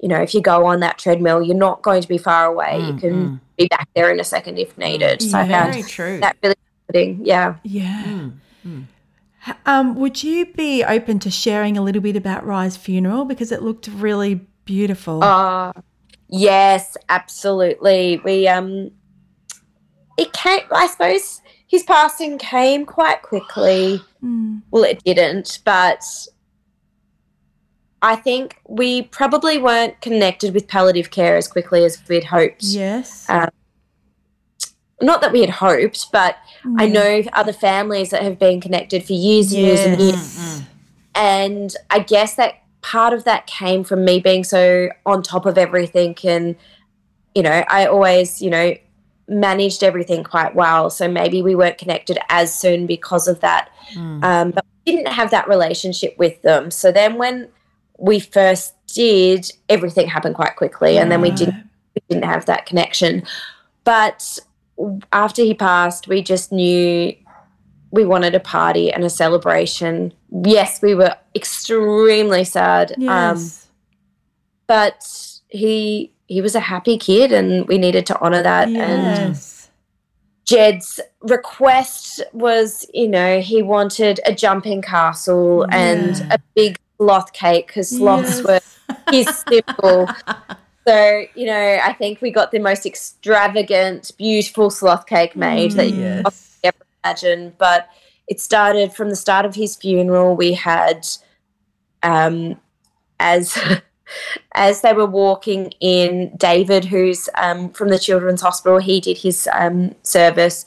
[SPEAKER 5] you know, if you go on that treadmill, you're not going to be far away. you can be back there in a second if needed. So I
[SPEAKER 2] Yeah.
[SPEAKER 5] found
[SPEAKER 3] Very true.
[SPEAKER 5] that really comforting. Yeah.
[SPEAKER 2] Yeah. H- Um, would you be open to sharing a little bit about Rye's funeral because it looked really beautiful?
[SPEAKER 5] Uh, yes, absolutely. We um it came I suppose his passing came quite quickly. Well, it didn't, but I think we probably weren't connected with palliative care as quickly as we'd hoped.
[SPEAKER 2] yes.
[SPEAKER 5] Um, not that we had hoped, but I know other families that have been connected for years and years and years. And I guess that part of that came from me being so on top of everything. And, you know, I always, you know, managed everything quite well. So maybe we weren't connected as soon because of that. Um, but we didn't have that relationship with them. So then when we first did, everything happened quite quickly. And then we didn't, we didn't have that connection. But after he passed, we just knew we wanted a party and a celebration. Yes, we were extremely sad. Um,
[SPEAKER 2] Yes.
[SPEAKER 5] but he he was a happy kid and we needed to honor that and
[SPEAKER 2] yes.
[SPEAKER 5] Jed's request was, you know, he wanted a jumping castle and a big sloth cake because sloths
[SPEAKER 2] Yes.
[SPEAKER 5] were his symbol. So, you know, I think we got the most extravagant, beautiful sloth cake made that you
[SPEAKER 2] Yes.
[SPEAKER 5] could ever imagine. But it started from the start of his funeral. We had, um, as as they were walking in, David, who's um, from the Children's Hospital, he did his um, service.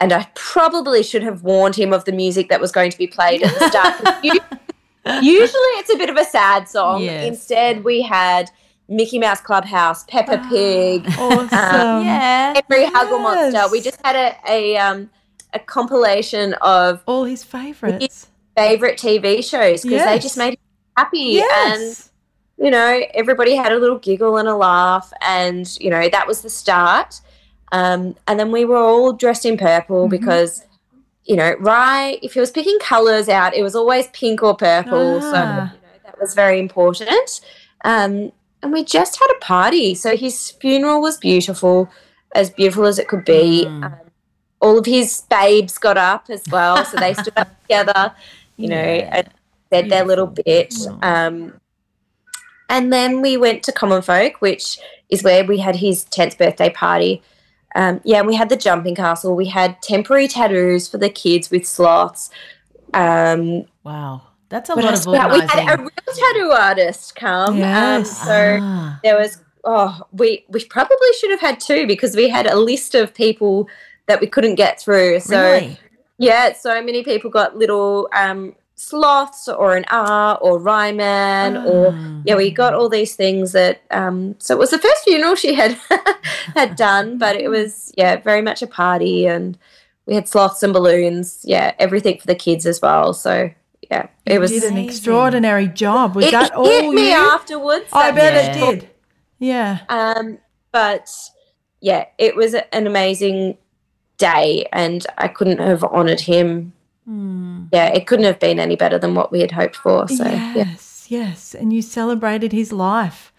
[SPEAKER 5] And I probably should have warned him of the music that was going to be played at the start. Usually it's a bit of a sad song.
[SPEAKER 3] Yes.
[SPEAKER 5] Instead, we had Mickey Mouse Clubhouse, Peppa Pig,
[SPEAKER 2] Awesome.
[SPEAKER 3] yeah.
[SPEAKER 5] Henry
[SPEAKER 2] Hugglemonster.
[SPEAKER 5] We just had a, a, um, a compilation of
[SPEAKER 2] All his favourites.
[SPEAKER 5] favorite TV shows because they just made him happy. And you know, everybody had a little giggle and a laugh, and you know that was the start. Um, and then we were all dressed in purple
[SPEAKER 2] Mm-hmm.
[SPEAKER 5] because, you know, Rye, if he was picking colours out, it was always pink or purple. So
[SPEAKER 2] Ah.
[SPEAKER 5] you know, that was very important. Um, and we just had a party. So his funeral was beautiful, as beautiful as it could be.
[SPEAKER 2] Mm.
[SPEAKER 5] Um, all of his babes got up as well, so they stood up together, you know, and said their little bit. Um, and then we went to Common Folk, which is where we had his 10th birthday party. Um, yeah, and we had the jumping castle. We had temporary tattoos for the kids with sloths. Um,
[SPEAKER 3] Wow. That's a lot of
[SPEAKER 5] had? We had a real tattoo artist come.
[SPEAKER 2] Yes.
[SPEAKER 5] Um, so
[SPEAKER 3] Ah.
[SPEAKER 5] there was, oh, we, we probably should have had two because we had a list of people that we couldn't get through. So
[SPEAKER 3] Really?
[SPEAKER 5] yeah, so many people got little um, sloths or an R or Rye Man or yeah, we got all these things that. Um, so it was the first funeral she had had done, but it was yeah very much a party and we had sloths and balloons. Yeah, everything for the kids as well. So yeah, it was.
[SPEAKER 2] did an extraordinary job. Was
[SPEAKER 5] it
[SPEAKER 2] that all
[SPEAKER 5] hit me
[SPEAKER 2] you?
[SPEAKER 5] afterwards.
[SPEAKER 2] I bet
[SPEAKER 3] Yeah.
[SPEAKER 2] it did. Yeah.
[SPEAKER 5] Um, but yeah, it was an amazing day, and I couldn't have honoured him. Yeah, it couldn't have been any better than what we had hoped for. So yeah,
[SPEAKER 2] yes, yes. And you celebrated his life.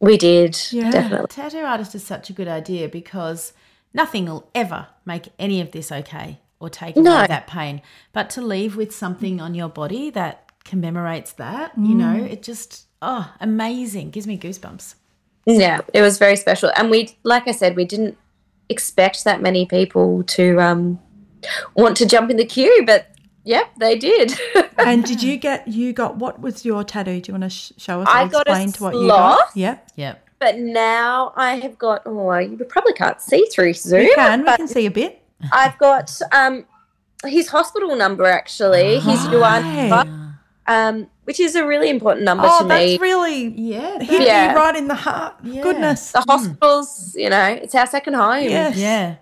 [SPEAKER 5] we did
[SPEAKER 2] Yeah.
[SPEAKER 5] definitely.
[SPEAKER 3] Tattoo artist is such a good idea because nothing will ever make any of this okay or take away
[SPEAKER 5] No.
[SPEAKER 3] that pain. But to leave with something on your body that commemorates that, you know, it just, oh, amazing. Gives me goosebumps.
[SPEAKER 5] Yeah, it was very special, and we, like I said, we didn't expect that many people to um, want to jump in the queue, but yeah, they did.
[SPEAKER 2] And did you get you got what was your tattoo? Do you want to sh- show us?
[SPEAKER 5] I
[SPEAKER 2] or
[SPEAKER 5] got a
[SPEAKER 2] explain to what you got.
[SPEAKER 5] sloth.
[SPEAKER 2] Yeah,
[SPEAKER 3] Yep.
[SPEAKER 5] but now I have got. Oh, you probably can't see through Zoom.
[SPEAKER 2] You can. We can see a bit.
[SPEAKER 5] I've got um, his hospital number actually. His
[SPEAKER 2] UR
[SPEAKER 5] number, um, which is a really important number
[SPEAKER 2] Oh,
[SPEAKER 5] to
[SPEAKER 2] that's
[SPEAKER 5] me.
[SPEAKER 2] really
[SPEAKER 3] Yeah.
[SPEAKER 2] hit
[SPEAKER 5] Yeah.
[SPEAKER 2] me right in the heart. Goodness.
[SPEAKER 5] the hospitals, you know, it's our second home.
[SPEAKER 2] Yes.
[SPEAKER 3] Yeah.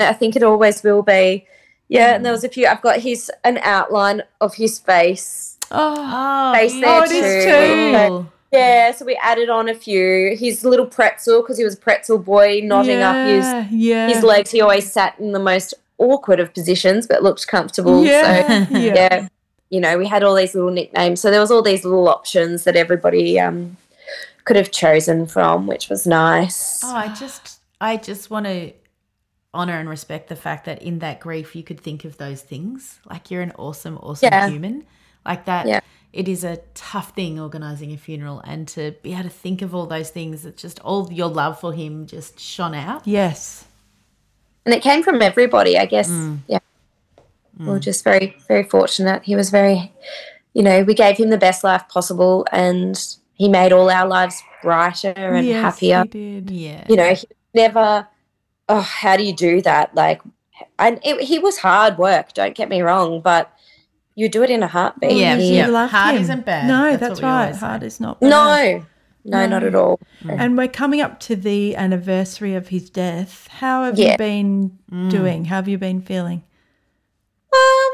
[SPEAKER 5] I think it always will be. Yeah, and there was a few. I've got his an outline of his face.
[SPEAKER 2] Oh,
[SPEAKER 3] Oh,
[SPEAKER 5] Face there
[SPEAKER 2] Oh, it is
[SPEAKER 3] beautiful.
[SPEAKER 2] too.
[SPEAKER 5] Yeah, so we added on a few. His little pretzel because he was a pretzel boy, nodding up his
[SPEAKER 2] yeah, yeah.
[SPEAKER 5] his legs. He always sat in the most awkward of positions, but looked comfortable.
[SPEAKER 2] Yeah,
[SPEAKER 5] So
[SPEAKER 2] yeah.
[SPEAKER 5] yeah, you know, we had all these little nicknames. So there was all these little options that everybody um, could have chosen from, which was nice.
[SPEAKER 3] Oh, I just I just want to honor and respect the fact that in that grief you could think of those things. Like you're an awesome, awesome
[SPEAKER 5] Yeah.
[SPEAKER 3] human. Like that
[SPEAKER 5] Yeah.
[SPEAKER 3] it is a tough thing organizing a funeral and to be able to think of all those things that just all your love for him just shone out.
[SPEAKER 2] Yes.
[SPEAKER 5] and it came from everybody i guess mm. yeah we we're just very very fortunate he was very you know we gave him the best life possible and he made all our lives brighter and
[SPEAKER 2] yes,
[SPEAKER 5] happier
[SPEAKER 2] he did.
[SPEAKER 3] Yeah.
[SPEAKER 5] you know he never oh how do you do that like and it, he was hard work don't get me wrong but you do it in a heartbeat
[SPEAKER 3] Yeah,
[SPEAKER 5] He-
[SPEAKER 3] yeah.
[SPEAKER 2] You loved
[SPEAKER 3] Hard
[SPEAKER 2] him.
[SPEAKER 3] isn't bad.
[SPEAKER 2] No,
[SPEAKER 3] That's
[SPEAKER 2] that's, right.
[SPEAKER 3] always say.
[SPEAKER 2] Hard is not bad.
[SPEAKER 5] no no not at all
[SPEAKER 2] And we're coming up to the anniversary of his death. How have you
[SPEAKER 5] Yeah.
[SPEAKER 2] been doing? How have you been feeling?
[SPEAKER 5] Um,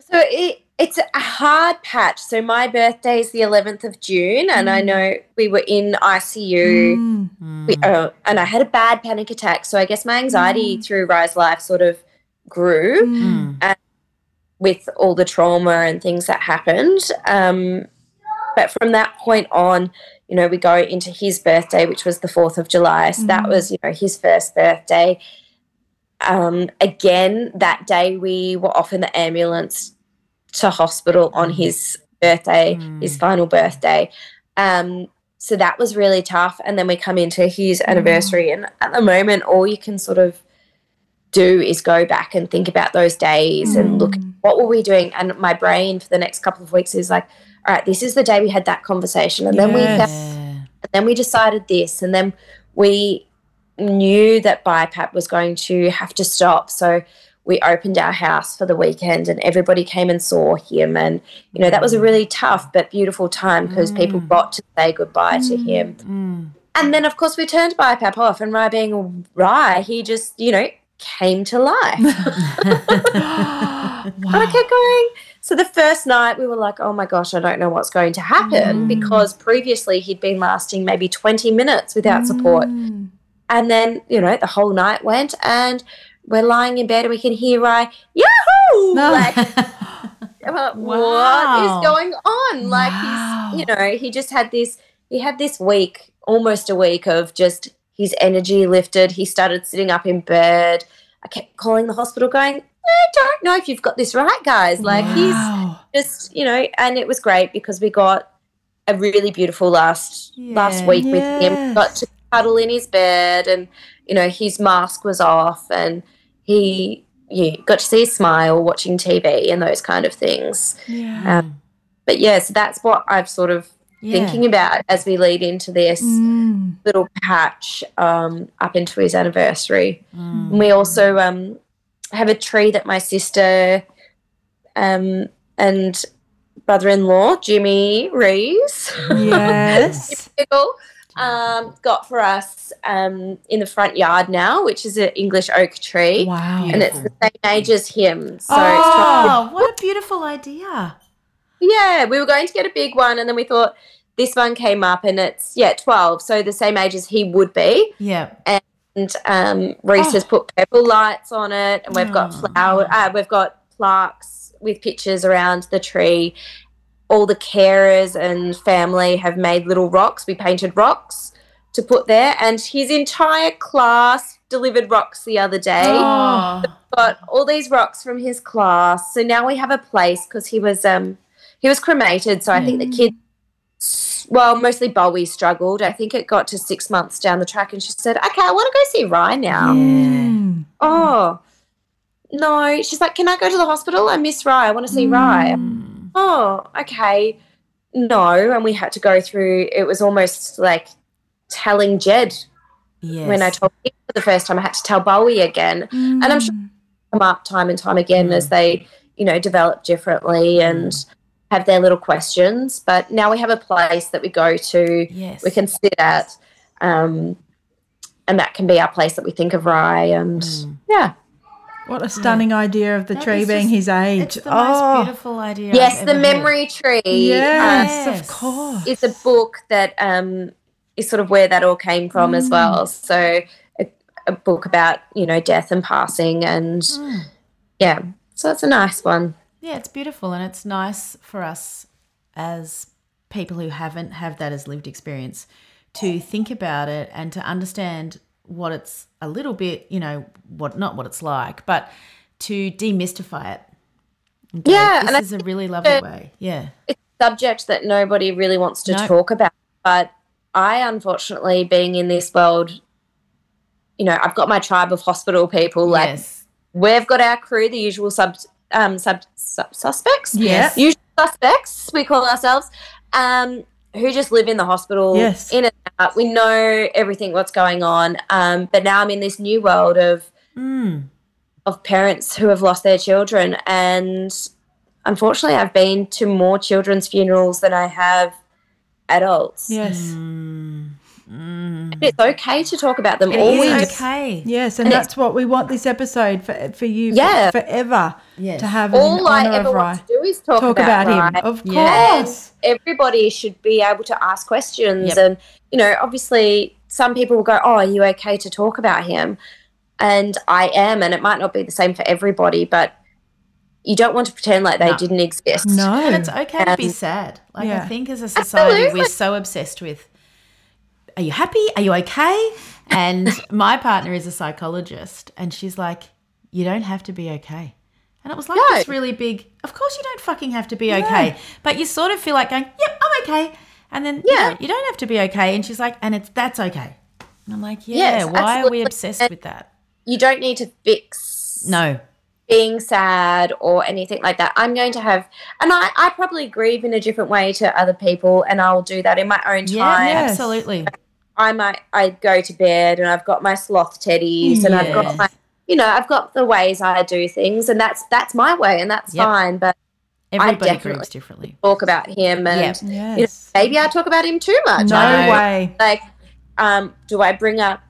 [SPEAKER 5] so it it's a hard patch. So my birthday is the 11th of June, and I know we were in ICU,
[SPEAKER 2] Mm.
[SPEAKER 5] we, uh, and I had a bad panic attack. So I guess my anxiety through Rye's Life sort of grew
[SPEAKER 2] Mm.
[SPEAKER 5] and with all the trauma and things that happened. Um, but from that point on, you know, we go into his birthday, which was the 4th of July. So that was, you know, his first birthday. Um, again, that day we were off in the ambulance to hospital on his birthday, his hmm. final birthday. Um, so that was really tough. And then we come into his hmm. anniversary, and at the moment, all you can sort of do is go back and think about those days and look hmm. what were we doing? And my brain for the next couple of weeks is like all right this is the day we had that conversation. And then we
[SPEAKER 2] Yes.
[SPEAKER 5] and then we decided this. And then we knew that BiPAP was going to have to stop. So we opened our house for the weekend and everybody came and saw him. And you know that was a really tough but beautiful time because people mm. got to say goodbye to mm. him. Mm. And then of course we turned BiPAP off and Rye being Rye he just you know came to life. And I kept going. So the first night we were like, oh my gosh, I don't know what's going to happen because previously he'd been lasting maybe 20 minutes without support. And then, you know, the whole night went and we're lying in bed and we can hear Rye, Yahoo! Like, I'm like,
[SPEAKER 3] Wow.
[SPEAKER 5] is going on? Like he's, you know, he just had this, he had this week, almost a week of just his energy lifted. He started sitting up in bed. I kept calling the hospital going, I don't know if you've got this right, guys. Like
[SPEAKER 2] Wow.
[SPEAKER 5] he's just, you know, and it was great because we got a really beautiful last last
[SPEAKER 3] Yeah.
[SPEAKER 5] week with him.
[SPEAKER 2] Yes.
[SPEAKER 5] Got to cuddle in his bed and, you know, his mask was off and he yeah, got to see a smile watching TV and those kind of things.
[SPEAKER 2] Yeah.
[SPEAKER 5] Um, but yeah, so that's what I've sort of
[SPEAKER 3] Yeah.
[SPEAKER 5] thinking about as we lead into this
[SPEAKER 2] Mm.
[SPEAKER 5] little patch um, up into his anniversary.
[SPEAKER 3] Mm.
[SPEAKER 5] And we also um, have a tree that my sister um, and brother-in-law Jimmy Rees
[SPEAKER 2] Yes.
[SPEAKER 5] Um, got for us um, in the front yard now, which is an English oak tree,
[SPEAKER 2] wow.
[SPEAKER 5] and it's the same age as him. So it's
[SPEAKER 3] Oh, what a beautiful idea.
[SPEAKER 5] Yeah, we were going to get a big one, and then we thought this one came up, and it's yeah, twelve, so the same age as he would be.
[SPEAKER 3] Yeah.
[SPEAKER 5] And um, Rees has put purple lights on it, and we've got flower, uh, we've got plaques with pictures around the tree. All the carers and family have made little rocks. We painted rocks to put there, and his entire class delivered rocks the other day
[SPEAKER 3] Oh.
[SPEAKER 5] got all these rocks from his class. So now we have a place because he was um he was cremated. So I think the kids, well, mostly Bowie struggled. I think it got to six months down the track, and she said, "Okay, I want to go see Rye now."
[SPEAKER 2] Mm.
[SPEAKER 5] Oh no, she's like, "Can I go to the hospital? I miss Rye. I want to see Rye." Oh, okay. No, and we had to go through. It was almost like telling Jed
[SPEAKER 3] Yes.
[SPEAKER 5] when I told him for the first time. I had to tell Bowie again, and I'm sure mm. come up time and time again as mm. they, you know, develop differently and mm. have their little questions. But now we have a place that we go to,
[SPEAKER 3] Yes.
[SPEAKER 5] we can sit at, um, and that can be our place that we think of Rye. And yeah,
[SPEAKER 2] What a stunning idea of the
[SPEAKER 3] That
[SPEAKER 2] tree being
[SPEAKER 3] just-
[SPEAKER 2] his age.
[SPEAKER 3] It's the most
[SPEAKER 2] oh,
[SPEAKER 3] beautiful idea.
[SPEAKER 5] yes,
[SPEAKER 3] I've
[SPEAKER 5] the
[SPEAKER 3] ever heard.
[SPEAKER 5] memory tree.
[SPEAKER 2] yes,
[SPEAKER 3] Yes.
[SPEAKER 2] of course.
[SPEAKER 5] is a book that um, is sort of where that all came from as well. So a, a book about you know death and passing, and yeah, so it's a nice one.
[SPEAKER 3] Yeah, it's beautiful and it's nice for us as people who haven't have that as lived experience to think about it and to understand what it's a little bit, you know, what not what it's like, but to demystify it. And go,
[SPEAKER 5] Yeah,
[SPEAKER 3] this
[SPEAKER 5] and
[SPEAKER 3] is a really lovely
[SPEAKER 5] that-
[SPEAKER 3] way. Yeah.
[SPEAKER 5] it's a subject that nobody really wants to
[SPEAKER 3] No.
[SPEAKER 5] talk about. But I, unfortunately, being in this world, you know, I've got my tribe of hospital people. Like
[SPEAKER 3] yes.
[SPEAKER 5] we've got our crew, the usual sub, um, sub, sub suspects.
[SPEAKER 2] Yes.
[SPEAKER 5] usual suspects we call ourselves. Um, who just live in the hospital,
[SPEAKER 2] Yes.
[SPEAKER 5] in and out. We know everything what's going on. Um, but now I'm in this new world of
[SPEAKER 3] Mm.
[SPEAKER 5] of parents who have lost their children and unfortunately I've been to more children's funerals than I have adults.
[SPEAKER 2] Yes.
[SPEAKER 5] And It's okay to talk about them.
[SPEAKER 3] It
[SPEAKER 5] Always
[SPEAKER 3] is okay.
[SPEAKER 2] Yes, and
[SPEAKER 5] And
[SPEAKER 2] that's what we want this episode for for you for-
[SPEAKER 5] Yeah.
[SPEAKER 2] forever
[SPEAKER 3] Yes.
[SPEAKER 2] to have
[SPEAKER 5] all
[SPEAKER 2] in
[SPEAKER 5] I
[SPEAKER 2] honor
[SPEAKER 5] ever want to do is talk,
[SPEAKER 2] Talk about, him, of
[SPEAKER 3] Yeah.
[SPEAKER 2] course.
[SPEAKER 5] Everybody should be able to ask questions
[SPEAKER 3] Yep.
[SPEAKER 5] and you know, obviously some people will go, Oh, are you okay to talk about him? And I am, and it might not be the same for everybody, but you don't want to pretend like they
[SPEAKER 3] No.
[SPEAKER 5] didn't exist.
[SPEAKER 2] No,
[SPEAKER 3] And it's okay to be
[SPEAKER 5] Um,
[SPEAKER 3] sad. Like
[SPEAKER 2] Yeah.
[SPEAKER 3] I think as a society
[SPEAKER 5] Absolutely.
[SPEAKER 3] we're so obsessed with are you happy? Are you okay? And my partner is a psychologist and she's like, You don't have to be okay. And it was like
[SPEAKER 5] No.
[SPEAKER 3] this really big of course you don't fucking have to be okay. But you sort of feel like going, Yep, I'm okay. And then you,
[SPEAKER 5] Yeah.
[SPEAKER 3] don't, you don't have to be okay. And she's like, and it's that's okay. And I'm like, Yeah,
[SPEAKER 5] Yes,
[SPEAKER 3] why are we obsessed
[SPEAKER 5] And-
[SPEAKER 3] with that?
[SPEAKER 5] You don't need to fix
[SPEAKER 3] No.
[SPEAKER 5] being sad or anything like that. I'm going to have, and I, I probably grieve in a different way to other people, and I'll do that in my own
[SPEAKER 3] Yeah,
[SPEAKER 5] time.
[SPEAKER 2] Yes.
[SPEAKER 3] absolutely.
[SPEAKER 5] I might, I go to bed and I've got my sloth teddies, and I've got my, you know, I've got the ways I do things, and that's that's my way, and that's
[SPEAKER 3] Yep.
[SPEAKER 5] fine. But
[SPEAKER 3] Everybody
[SPEAKER 5] definitely-
[SPEAKER 3] differently.
[SPEAKER 5] talk about him, and
[SPEAKER 3] Yep.
[SPEAKER 5] you know, maybe I talk about him too much.
[SPEAKER 2] No
[SPEAKER 5] I don't know.
[SPEAKER 2] way.
[SPEAKER 5] Like, um, do I bring up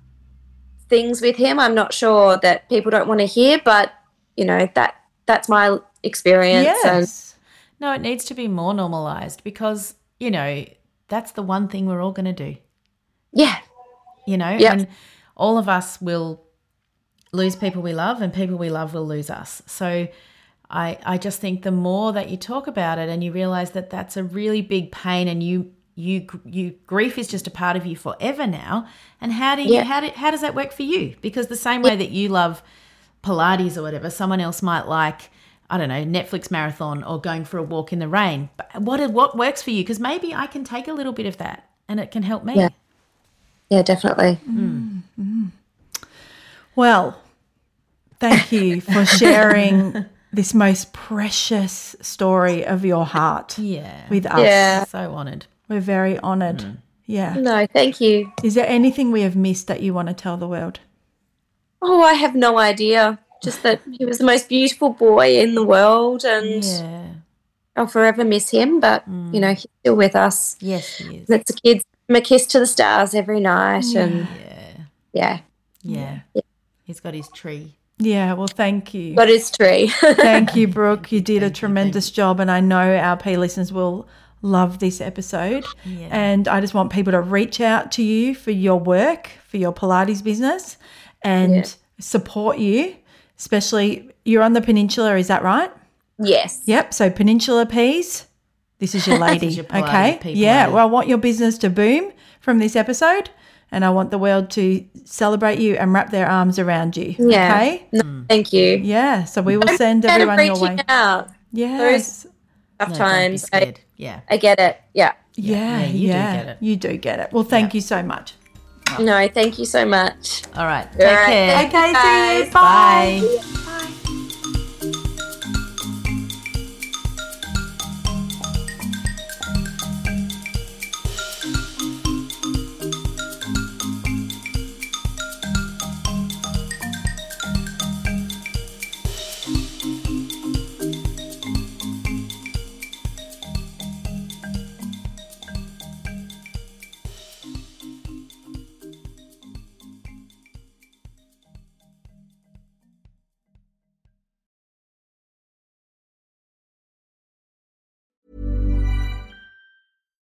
[SPEAKER 5] things with him? I'm not sure that people don't want to hear, but you know that that's my experience, and
[SPEAKER 2] Yes.
[SPEAKER 3] No, it needs to be more normalized because, you know, that's the one thing we're all going to do,
[SPEAKER 5] yeah,
[SPEAKER 3] you know?
[SPEAKER 5] Yep.
[SPEAKER 3] And all of us will lose people we love and people we love will lose us. So I I just think the more that you talk about it and you realize that that's a really big pain and you you you grief is just a part of you forever now and how do you
[SPEAKER 5] Yeah.
[SPEAKER 3] how do, how does that work for you because the same way that you love Pilates or whatever, someone else might like, I don't know, Netflix marathon or going for a walk in the rain. But what what works for you? Because maybe I can take a little bit of that and it can help me.
[SPEAKER 5] Yeah. Yeah, definitely. Hmm.
[SPEAKER 2] Well, thank you for sharing this most precious story of your heart
[SPEAKER 3] Yeah.
[SPEAKER 2] with us.
[SPEAKER 5] Yeah.
[SPEAKER 3] So honoured.
[SPEAKER 2] We're very honoured. Hmm. Yeah.
[SPEAKER 5] No, thank you.
[SPEAKER 2] Is there anything we have missed that you want to tell the world?
[SPEAKER 5] Oh, I have no idea. Just that he was the most beautiful boy in the world, and
[SPEAKER 3] Yeah.
[SPEAKER 5] I'll forever miss him. But you hmm. know, he's still with us.
[SPEAKER 3] Yes, he is.
[SPEAKER 5] Let's the kids give him a kiss to the stars every night, and
[SPEAKER 3] Yeah.
[SPEAKER 5] yeah,
[SPEAKER 3] Yeah. He's got his tree.
[SPEAKER 2] Yeah, well, thank you.
[SPEAKER 5] got his tree.
[SPEAKER 2] Thank you, Brooke. You did a tremendous job, and I know our P listeners will love this episode.
[SPEAKER 3] Yeah.
[SPEAKER 2] And I just want people to reach out to you for your work, for your Pilates business, and
[SPEAKER 5] Yeah.
[SPEAKER 2] support you. Especially, you're on the peninsula, is that right?
[SPEAKER 5] yes.
[SPEAKER 2] Yep. So Peninsula Peas, this is your lady.
[SPEAKER 3] your Pilates,
[SPEAKER 2] okay.
[SPEAKER 3] P
[SPEAKER 2] Yeah.
[SPEAKER 3] Pilates.
[SPEAKER 2] Well, I want your business to boom from this episode, and I want the world to celebrate you and wrap their arms around you.
[SPEAKER 5] Yeah.
[SPEAKER 2] Okay.
[SPEAKER 5] No, hmm. thank you.
[SPEAKER 2] Yeah. So we will
[SPEAKER 5] Don't
[SPEAKER 2] send
[SPEAKER 5] forget of
[SPEAKER 2] everyone your way.
[SPEAKER 5] reaching out.
[SPEAKER 2] Yes.
[SPEAKER 5] Tough
[SPEAKER 3] No,
[SPEAKER 5] times. I.
[SPEAKER 3] Yeah.
[SPEAKER 5] I get it. Yeah.
[SPEAKER 2] Yeah,
[SPEAKER 3] yeah,
[SPEAKER 2] yeah,
[SPEAKER 3] you do get it.
[SPEAKER 2] You do get it. Well, thank you so much.
[SPEAKER 5] No, thank you so much.
[SPEAKER 3] All right. Take
[SPEAKER 5] All right,
[SPEAKER 3] care.
[SPEAKER 5] thank you,
[SPEAKER 2] see you.
[SPEAKER 5] guys.
[SPEAKER 3] Bye.